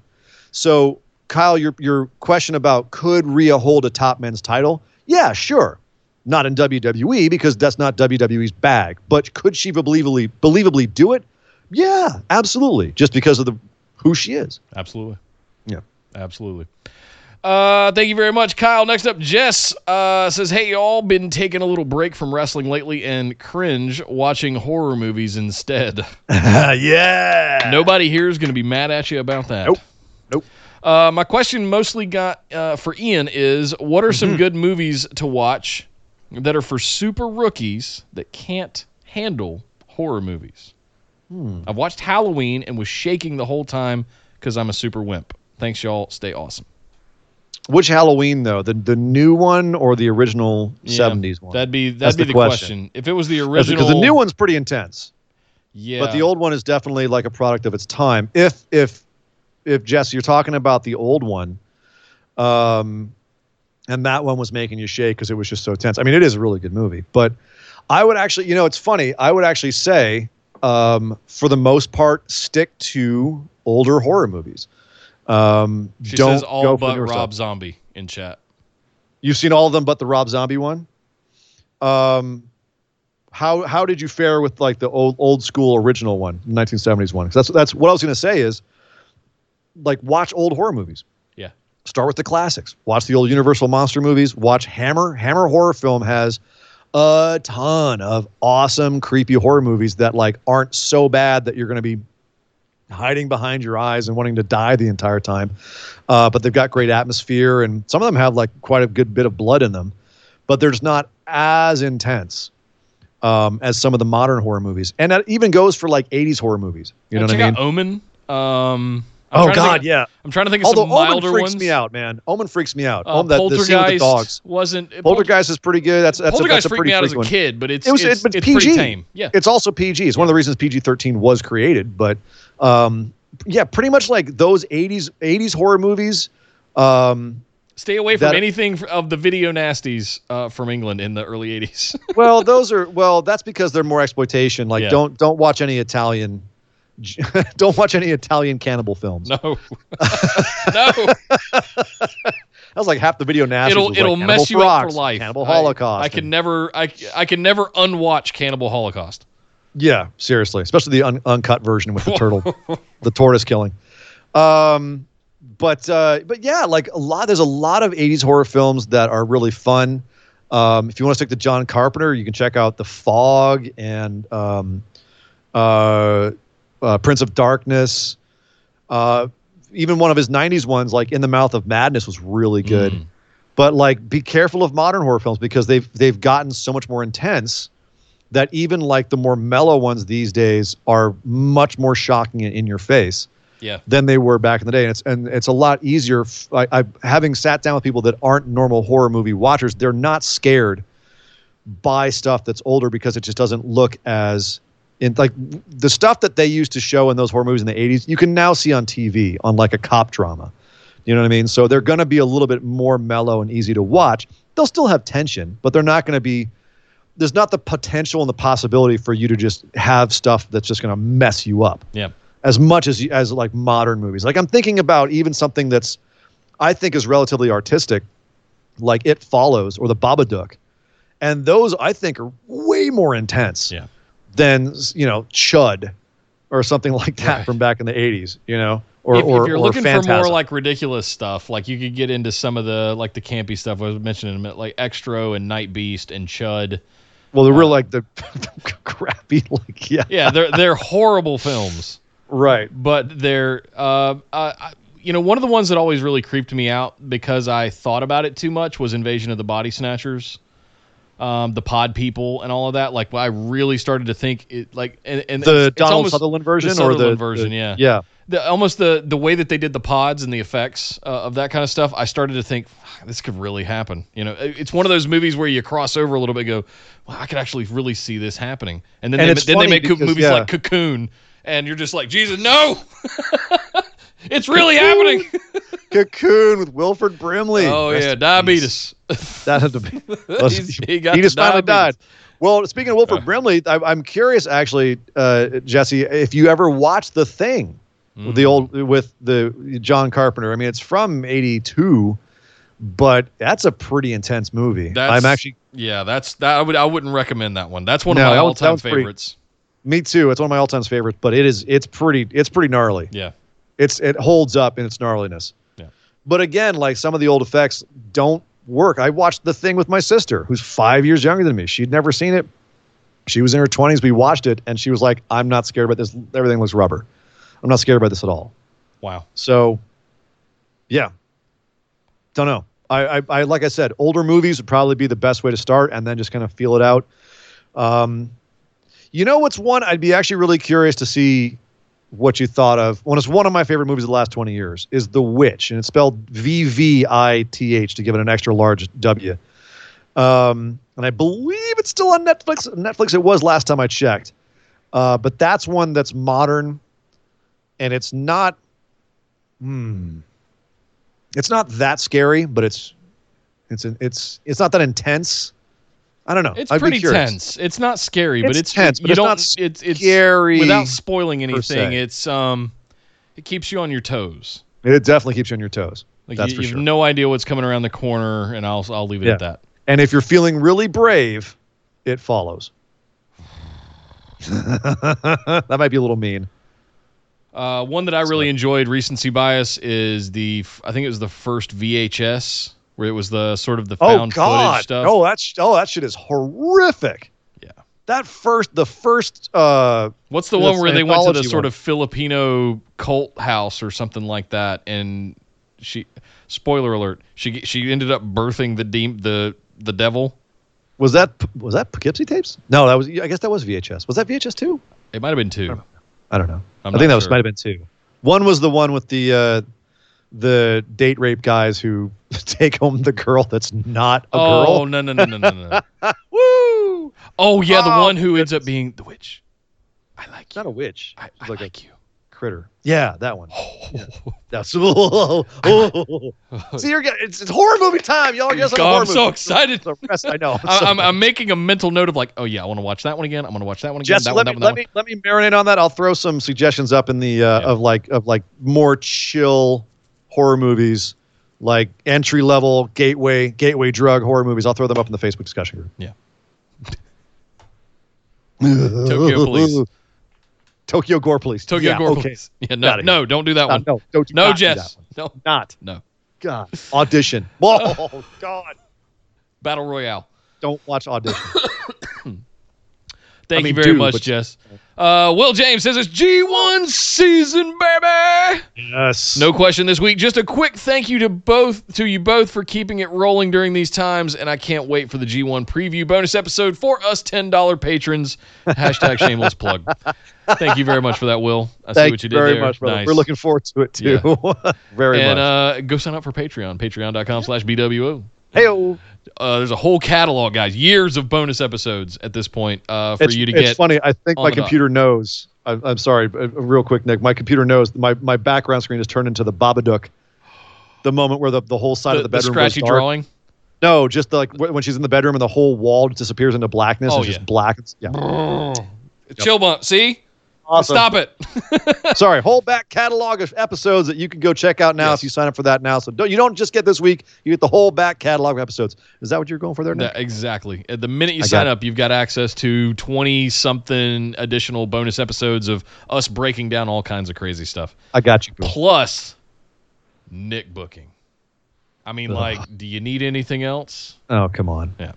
So Kyle, your your question about could Rhea hold a top men's title? Yeah, sure. Not in WWE because that's not WWE's bag. But could she believably believably do it? Yeah, absolutely. Just because of the who she is. Absolutely. Yeah. Absolutely. Uh, thank you very much, Kyle. Next up, Jess uh, says, "Hey, y'all, been taking a little break from wrestling lately and cringe watching horror movies instead. yeah. Nobody here is going to be mad at you about that. Nope. Nope. Uh, my question mostly got uh, for Ian is, what are Mm-hmm. some good movies to watch that are for super rookies that can't handle horror movies? Hmm. I've watched Halloween and was shaking the whole time because I'm a super wimp. Thanks, y'all. Stay awesome. Which Halloween though? The the new one or the original Yeah, seventies one? That'd be that'd That's be the the question. question. If it was the original, because the new one's pretty intense. yeah, But the old one is definitely like a product of its time. If if if Jess, you're talking about the old one, um, and that one was making you shake because it was just so tense. I mean, it is a really good movie, but I would actually, you know, it's funny. I would actually say, um, for the most part, stick to older horror movies. Um, she don't says all go but Rob stuff. Zombie in chat. You've seen all of them, but the Rob Zombie one. Um, how how did you fare with like the old old school original one, 1970s one? that's that's what I was going to say is, like watch old horror movies. Yeah. Start with the classics. Watch the old Universal monster movies. Watch Hammer. Hammer horror film has a ton of awesome creepy horror movies that like aren't so bad that you're going to be hiding behind your eyes and wanting to die the entire time. Uh, but they've got great atmosphere, and some of them have like quite a good bit of blood in them, but they're just not as intense um, as some of the modern horror movies. And that even goes for like 80s horror movies. You know Uh, what I mean? Omen. Um, I'm Oh God, think- yeah. I'm trying to think of Although some Omen freaks ones. me out, man. Omen freaks me out. Uh, Omen, that, the scene with the dogs. wasn't Poltergeist is pretty good. That's that's a, Poltergeist that's a freaked me out as a one. kid, but it's It was, it's, it, it's PG. pretty tame. Yeah, It's also PG. It's one of the reasons PG thirteen was created. But um, yeah, pretty much like those eighties eighties horror movies. Um, stay away from that- anything of the video nasties uh, from England in the early '80s. well, those are well. That's because they're more exploitation. Like Yeah. don't don't watch any Italian. don't watch any Italian cannibal films. no, no, That was like half the video nasties. it'll it'll like mess you up for life. Cannibal I- Holocaust. I, can and- never, I, I can never unwatch Cannibal Holocaust. Yeah, seriously, especially the un- uncut version with the turtle, the tortoise killing. Um, but uh, but yeah, like a lot. There's a lot of '80s horror films that are really fun. Um, if you want to stick to John Carpenter, you can check out The Fog and um, uh, uh, Prince of Darkness. Uh, even one of his '90s ones, like In the Mouth of Madness, was really good. Mm. But like, be careful of modern horror films because they've they've gotten so much more intense that even like the more mellow ones these days are much more shocking and in your face Yeah, than they were back in the day. And it's and it's a lot easier. f- I, I having sat down with people that aren't normal horror movie watchers, they're not scared by stuff that's older because it just doesn't look as in like the stuff that they used to show in those horror movies in the 80s. You can now see on TV on like a cop drama. You know what I mean? So they're going to be a little bit more mellow and easy to watch. They'll still have tension, but they're not going to be there's not the potential and the possibility for you to just have stuff that's just going to mess you up yeah. as much as as like modern movies. Like I'm thinking about even something that's I think is relatively artistic, like It Follows or The Babadook, and those I think are way more intense Yeah. Than you know Chud or something like that Right. from back in the 80s. You know, or if, or, if you're or looking for more like ridiculous stuff, like you could get into some of the like the campy stuff I was mentioning a minute, like Xtro and Night Beast and Chud. well, the real like the, the crappy like yeah Yeah, they're they're horrible films, right but they're uh, uh, you know, one of the ones that always really creeped me out because I thought about it too much was Invasion of the Body Snatchers. Um, the pod people and all of that. Like, I really started to think it, like, and, and The it's- it's Donald almost- Sutherland version the or the version, the- yeah, Yeah. the, almost the the way that they did the pods and the effects uh, of that kind of stuff, I started to think this could really happen. You know, it- it's one of those movies where you cross over a little bit, and go, well, I could actually really see this happening, and then And they, then they make because, movies yeah. like Cocoon, and you're just like, Jesus, no, it's really happening. Cocoon with Wilford Brimley. oh Rest yeah, in diabetes. peace. That had to be. He's- he got just the finally died. Well, speaking of Wilford Brimley, I, I'm curious, actually, uh, Jesse, if you ever watched The Thing, with the old with the John Carpenter. I mean, it's from '82, but that's a pretty intense movie. That's, I'm actually yeah, that's that. I would I wouldn't recommend that one. That's one No, of my all time one's pretty- favorites. me too. It's one of my all-time favorites, but it is it's pretty it's pretty gnarly. Yeah, It's it holds up in its gnarliness. Yeah. But again, like some of the old effects don't work. I watched the thing with my sister, who's five years younger than me. She'd never seen it. She was in her twenties. We watched it, and she was like, "I'm not scared about this. Everything looks rubber. I'm not scared about this at all." wow. So, yeah, don't know. I, I, I like I said, older movies would probably be the best way to start, and then just kind of feel it out. Um, you know what's one I'd be actually really curious to see what you thought of. One it's one of my favorite movies of the last twenty years is The Witch, and it's spelled V V I T H to give it an extra large W. Um, and I believe it's still on Netflix. Netflix it was last time I checked. Uh, but that's one that's modern, and it's not. Hmm. It's not that scary, but it's it's it's it's not that intense. I don't know. It's I'd pretty tense. It's not scary, but It's it's tense, but you it's don't. not it's it's scary without spoiling anything. It's um, it keeps you on your toes. It definitely keeps you on your toes. Like That's you, for you sure. have no idea what's coming around the corner, and I'll I'll leave it Yeah. at that. And if you're feeling really brave, it follows. that might be a little mean. Uh, one that I really enjoyed, recency bias, is the I think it was the first VHS where it was the sort of the Oh found God! footage stuff. Oh, that's oh that shit is horrific. Yeah. That first, the first. uh What's the one where they went to the sort one. of Filipino cult house or something like that, and she, spoiler alert, she she ended up birthing the de- the the devil. Was that was that Poughkeepsie tapes? No, that was. I guess that was VHS. Was that VHS too? It might have been two. I don't know. I'm i think not that was might have been two. One was the one with the uh the date rape guys who take home the girl that's not a oh girl. Oh no no no no no no! Woo! Oh yeah, the Oh, one who ends up being the witch. I like It's not a witch. I, I like, like, a you. critter. Yeah, that one. Yeah. That's see you're getting it's, it's horror movie time. Y'all guess God, I'm so excited. The rest I know. I, So- I'm, I'm making a mental note of like, oh yeah, I want to watch that one again. I'm going to watch that one again. Jesse, that let one, me that one, let that me let me marinate on that. I'll throw some suggestions up in the uh, Yeah. of like of like more chill horror movies, like entry level gateway gateway drug horror movies. I'll throw them up in the Facebook discussion group. Yeah. Tokyo Police. Tokyo Gore Police. Tokyo yeah, Gore okay. Police. Yeah, no, no, don't do that Uh, one. no, don't do no, not do Jess. that No. Not. no. God. Audition. Whoa, God. Battle Royale. Don't watch audition. Thank mean, you very do, much, Jess. Uh, Will James says it's G1 season, baby. yes. No question this week. Just a quick thank you to both to you both for keeping it rolling during these times, and I can't wait for the G1 preview bonus episode for us ten dollar patrons. Hashtag shameless plug. Thank you very much for that, Will. I see what you you did very there. much, brother. Nice. We're looking forward to it too. very and much. And uh, go sign up for Patreon. Patreon.com slash BWO. hey, Uh, there's a whole catalog, guys. Years of bonus episodes at this point uh, for it's, you to it's get. It's funny. I think my the dot. computer knows. I, I'm sorry, uh, real quick, Nick. My computer knows my, my background screen has turned into the Babadook. The moment where the, the whole side The, of the bedroom the bedroom scratchy goes dark. drawing. No, just the, like when she's in the bedroom and the whole wall disappears into blackness. Oh, it's yeah. just black. It's, yeah. Chill bump. See? Awesome. Stop it. Sorry, whole back catalog of episodes that you can go check out now Yes. if you sign up for that now. So don't, you don't just get this week; you get the whole back catalog of episodes. Is that what you're going for there? Exactly. At the minute you I sign up, you've got access to 20 something additional bonus episodes of us breaking down all kinds of crazy stuff. I got you. Plus, Nick booking. I mean, like, do you need anything else? Oh, come on. Yeah.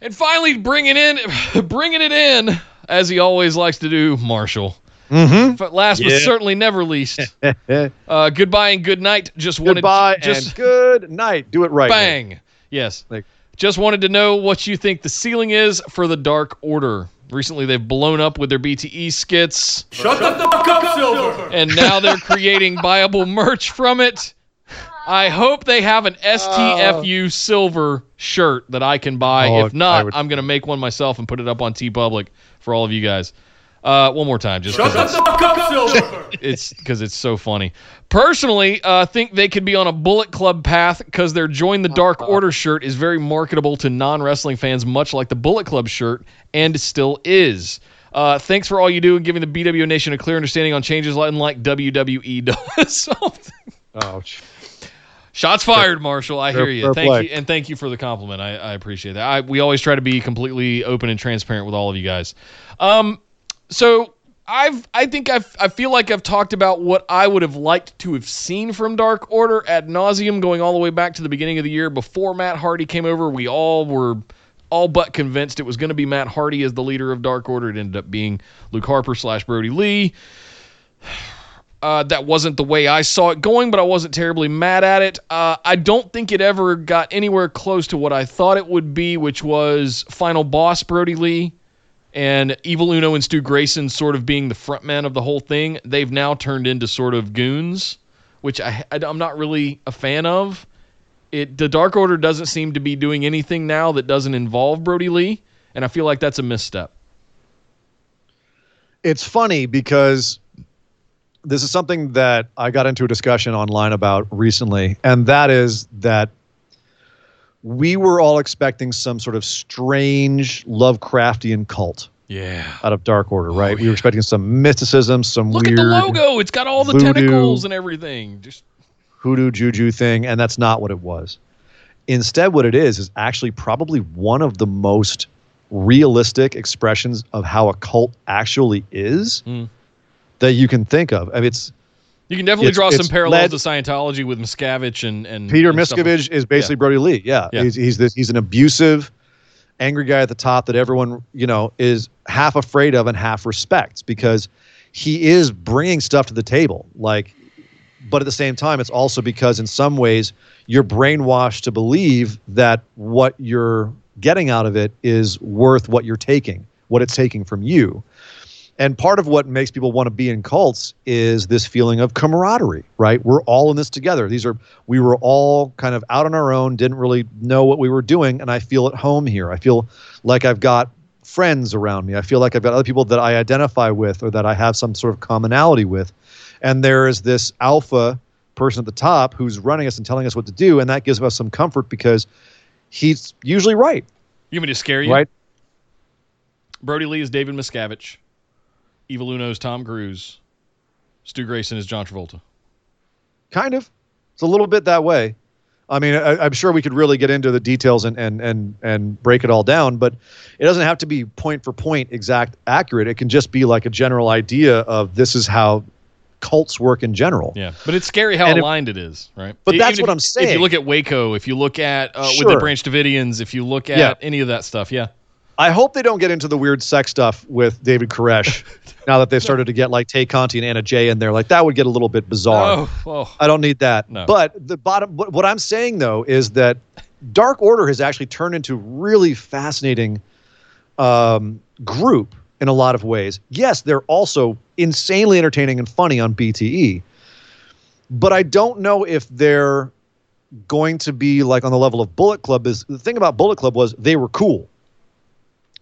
And finally, bringing in, bringing it in, as he always likes to do, Marshall. Mm-hmm. But last but certainly never least, uh, goodbye and good night. Just wanted Goodbye just and good night. Do it right. Nick. bang. Yes. Like- just wanted to know what you think the ceiling is for the Dark Order. Recently, they've blown up with their BTE skits. Shut the fuck up, Silver. and now they're creating viable merch from it. I hope they have an STFU silver shirt that I can buy. Oh, if not, I would- I'm going to make one myself and put it up on TeePublic for all of you guys. Uh, one more time, just because Shut the fuck up, Silver. it's because it's so funny. Personally, uh, think they could be on a Bullet Club path because their Join the Dark Order shirt is very marketable to non wrestling fans, much like the Bullet Club shirt, and still is. Uh, thanks for all you do and giving the BW Nation a clear understanding on changes unlike WWE does. Oh, sh- Shots fired, Marshall. I hear you. Thank you, and thank you for the compliment. I, I appreciate that. I, we always try to be completely open and transparent with all of you guys. Um, so I've I think I've I feel like I've talked about what I would have liked to have seen from Dark Order ad nauseum, going all the way back to the beginning of the year before Matt Hardy came over. We all were all but convinced it was going to be Matt Hardy as the leader of Dark Order. It ended up being Luke Harper slash Brodie Lee. Uh, that wasn't the way I saw it going, but I wasn't terribly mad at it. Uh, I don't think it ever got anywhere close to what I thought it would be, which was final boss Brodie Lee and Evil Uno and Stu Grayson sort of being the front man of the whole thing. They've now turned into sort of goons, which I, I am not really a fan of. It the Dark Order doesn't seem to be doing anything now that doesn't involve Brodie Lee, and I feel like that's a misstep. it's funny because this is something that I got into a discussion online about recently, and that is that we were all expecting some sort of strange Lovecraftian cult Yeah. out of Dark Order, right? We yeah. were expecting some mysticism, some Look weird at the logo. It's got all the voodoo. tentacles and everything. Just hoodoo juju thing, and that's not what it was. Instead, what it is is actually probably one of the most realistic expressions of how a cult actually is Mm. That you can think of. I mean, it's you can definitely It's- draw some parallels led- to Scientology with Miscavige and and Peter and stuff like- Miscavige is basically Yeah. Brodie Lee. Yeah, Yeah. he's he's this he's an abusive, angry guy at the top that everyone you know is half afraid of and half respects because he is bringing stuff to the table. Like, but at the same time, it's also because in some ways you're brainwashed to believe that what you're getting out of it is worth what you're taking, what it's taking from you. And part of what makes people want to be in cults is this feeling of camaraderie, right? We're all in this together. These are we were all kind of out on our own, didn't really know what we were doing, and I feel at home here. I feel like I've got friends around me. I feel like I've got other people that I identify with or that I have some sort of commonality with. And there is this alpha person at the top who's running us and telling us what to do, and that gives us some comfort because he's usually right, You mean me to scare you? right? Brodie Lee is David Miscavige. Evil Uno is Tom Cruise. Stu Grayson is John Travolta. Kind of. It's a little bit that way. I mean, I, I'm sure we could really get into the details and, and and and break it all down, but it doesn't have to be point for point exact accurate. It can just be like a general idea of this is how cults work in general. Yeah, but it's scary how And aligned it is, right? But that's what if- I'm saying. If you look at Waco, if you look at uh, with the Branch Davidians, if you look at Yeah. any of that stuff, yeah. I hope they don't get into the weird sex stuff with David Koresh now that they've started to get like Tay Conti and Anna Jay in there. Like that would get a little bit bizarre. Oh, oh. I don't need that. No. But the bottom, what, what I'm saying though is that Dark Order has actually turned into really fascinating um, group in a lot of ways. Yes, they're also insanely entertaining and funny on BTE, but I don't know if they're going to be like on the level of Bullet Club. Is the thing about Bullet Club was they were cool.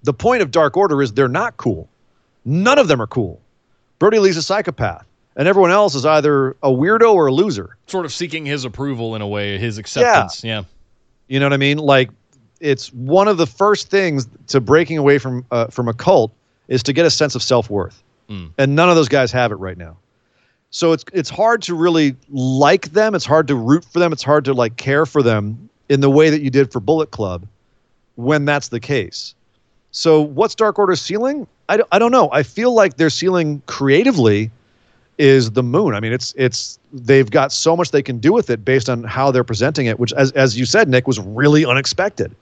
The point of Dark Order is they're not cool. None of them are cool. Brodie Lee's a psychopath, and everyone else is either a weirdo or a loser. Sort of seeking his approval in a way, his acceptance. Yeah. You know what I mean? Like, it's one of the first things to breaking away from uh, from a cult is to get a sense of self worth, Mm. and none of those guys have it right now. So it's it's hard to really like them. It's hard to root for them. It's hard to like care for them in the way that you did for Bullet Club, when that's the case. So what's Dark Order's ceiling? I don't, I don't know. I feel like their ceiling creatively is the moon. I mean, it's it's they've got so much they can do with it based on how they're presenting it, which as as you said, Nick, was really unexpected.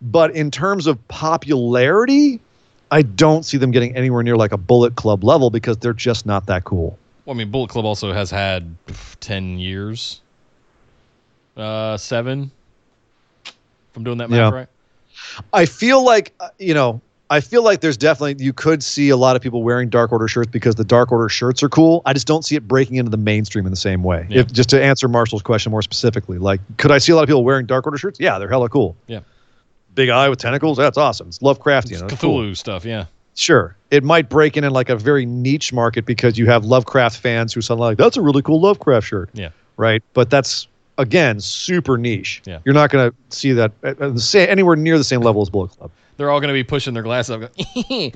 But in terms of popularity, I don't see them getting anywhere near like a Bullet Club level because they're just not that cool. Well, I mean, Bullet Club also has had ten years, uh, seven. If I'm doing that math Yeah. right. I feel like uh, you know. I feel like there's definitely you could see a lot of people wearing Dark Order shirts because the Dark Order shirts are cool. I just don't see it breaking into the mainstream in the same way. Yeah. If just to answer Marshall's question more specifically, like could I see a lot of people wearing Dark Order shirts? Yeah, they're hella cool. Yeah. Big eye with tentacles, that's awesome. It's Lovecraftian. That's Cthulhu cool. stuff. Yeah. Sure. It might break in in like a very niche market because you have Lovecraft fans who suddenly like, that's a really cool Lovecraft shirt. Yeah. Right. But that's again super niche. Yeah. You're not going to see that at, at the same, anywhere near the same level as Bullet Club. They're all going to be pushing their glasses up. going,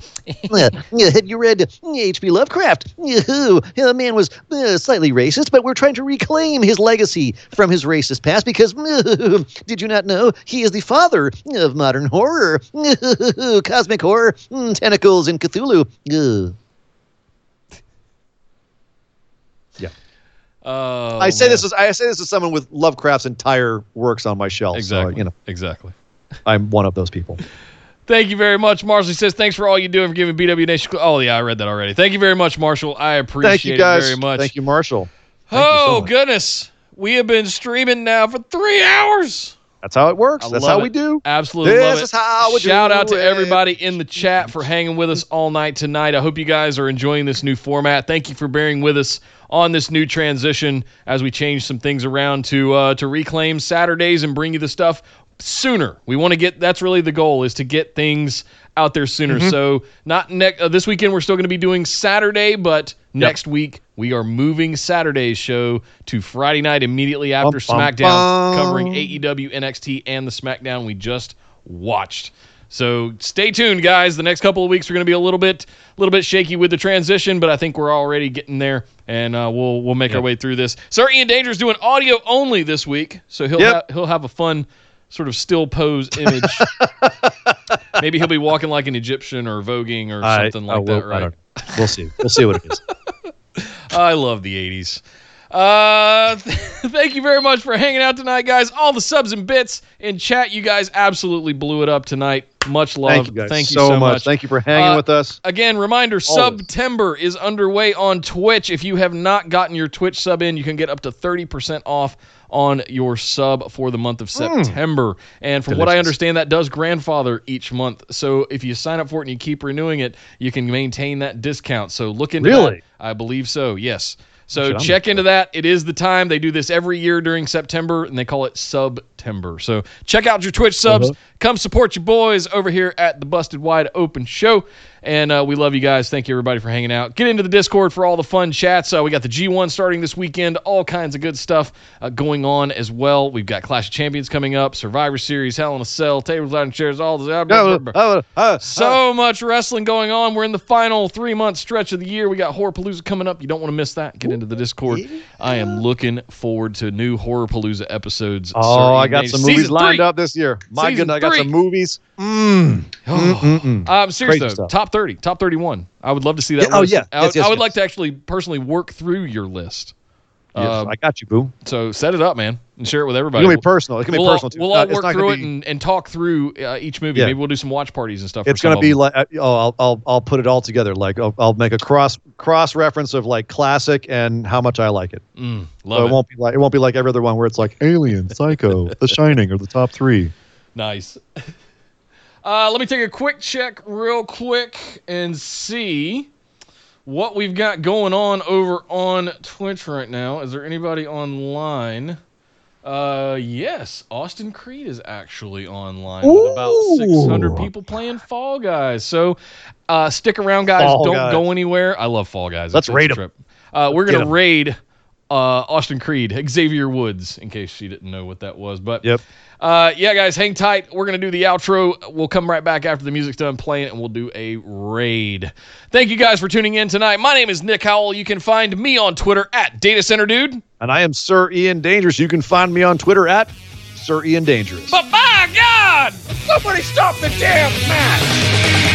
Have you read H.P. Lovecraft? Yahoo! The man was uh, slightly racist, but we're trying to reclaim his legacy from his racist past because, did you not know, he is the father of modern horror, cosmic horror, mm, tentacles, and Cthulhu. Ugh. Oh, I say man. this as I say this as someone with Lovecraft's entire works on my shelf. exactly. So, you know, exactly. I'm one of those people. Thank you very much, Marshall. He says, "Thanks for all you do and for giving BW Nation." Oh yeah, I read that already. Thank you very much, Marshall. I appreciate Thank you guys. it very much. Thank you, Marshall. Thank you oh so goodness, we have been streaming now for three hours. That's how it works. I That's how we do. Absolutely This love it. is how we Shout do out to it. everybody in the chat for hanging with us all night tonight. I hope you guys are enjoying this new format. Thank you for bearing with us on this new transition as we change some things around to uh, to reclaim Saturdays and bring you the stuff sooner. We want to get that's really the goal is to get things out there sooner. Mm-hmm. So not next uh, this weekend we're still going to be doing Saturday, but next week we are moving Saturday's show to Friday night immediately after Bum, bum, SmackDown, bum. covering AEW, NXT, and the SmackDown we just watched. So stay tuned, guys. The next couple of weeks are going to be a little bit, a little bit shaky with the transition, but I think we're already getting there, and uh, we'll we'll make our way through this. Sir Ian Danger's doing audio only this week, so he'll Yep. ha- he'll have a fun sort of still pose image. Maybe he'll be walking like an Egyptian or voguing or I- something like we'll, that, right? We'll see. We'll see what it is. I love the 80s. Uh, thank you very much for hanging out tonight, guys. All the subs and bits in chat, you guys absolutely blew it up tonight. Much love. Thank you guys Thank you so, so much. much. Thank you for hanging Uh, with us. Again, reminder September is underway on Twitch. If you have not gotten your Twitch sub in, you can get up to 30% off on your sub for the month of September. And from what I understand, that does grandfather each month. So if you sign up for it and you keep renewing it, you can maintain that discount. So look into Really? that. I believe so, yes. So check into that. It is the time. They do this every year during September, and they call it September. So check out your Twitch subs. Uh-huh. Come support your boys over here at the Busted Wide Open Show. And uh, we love you guys. Thank you, everybody, for hanging out. Get into the Discord for all the fun chats. Uh, we got the G1 starting this weekend. All kinds of good stuff uh, going on as well. We've got Clash of Champions coming up, Survivor Series, Hell in a Cell, Tables, Ladders, and Chairs, all uh, So much wrestling going on. We're in the final three month stretch of the year. We got Horrorpalooza coming up. You don't want to miss that. Get into the Discord. I am looking forward to new Horrorpalooza episodes. Oh, I got some movies Season lined three. up this year. My Season goodness, I got some movies. Mm. Mm-mm-mm. Um, seriously, though, top thirty, top thirty-one. I would love to see that. Yeah, oh, yeah. I, Yes, yes, I would yes. like to actually personally work through your list. Yes, Uh, I got you, boo. so set it up, man, and share it with everybody. gonna be personal. It's gonna be we'll, personal too. We'll Uh, all it's work through gonna it and, and talk through uh, each movie. Yeah. Maybe we'll do some watch parties and stuff. It's gonna be like uh, oh, I'll, I'll I'll put it all together. Like I'll, I'll make a cross cross reference of like classic and how much I like it. Mm, So love it it. won't be like it won't be like every other one where it's like Alien, Psycho, The Shining, or the top three. Nice. Uh, let me take a quick check, real quick, and see what we've got going on over on Twitch right now. Is there anybody online? Uh, yes, Austin Creed is actually online with about 600 people playing Fall Guys. So, uh, stick around, guys. Fall Don't Guys. go anywhere. I love Fall Guys. Let's raid trip. Uh, we're gonna raid uh, Austin Creed, Xavier Woods, in case she didn't know what that was. But Yep. Uh, yeah, guys, hang tight. We're going to do the outro. We'll come right back after the music's done playing, and we'll do a raid. Thank you guys for tuning in tonight. My name is Nick Howell. You can find me on Twitter at Data Center Dude. And I am Sir Ian Dangerous. You can find me on Twitter at Sir Ian Dangerous. But by God, somebody stop the damn match!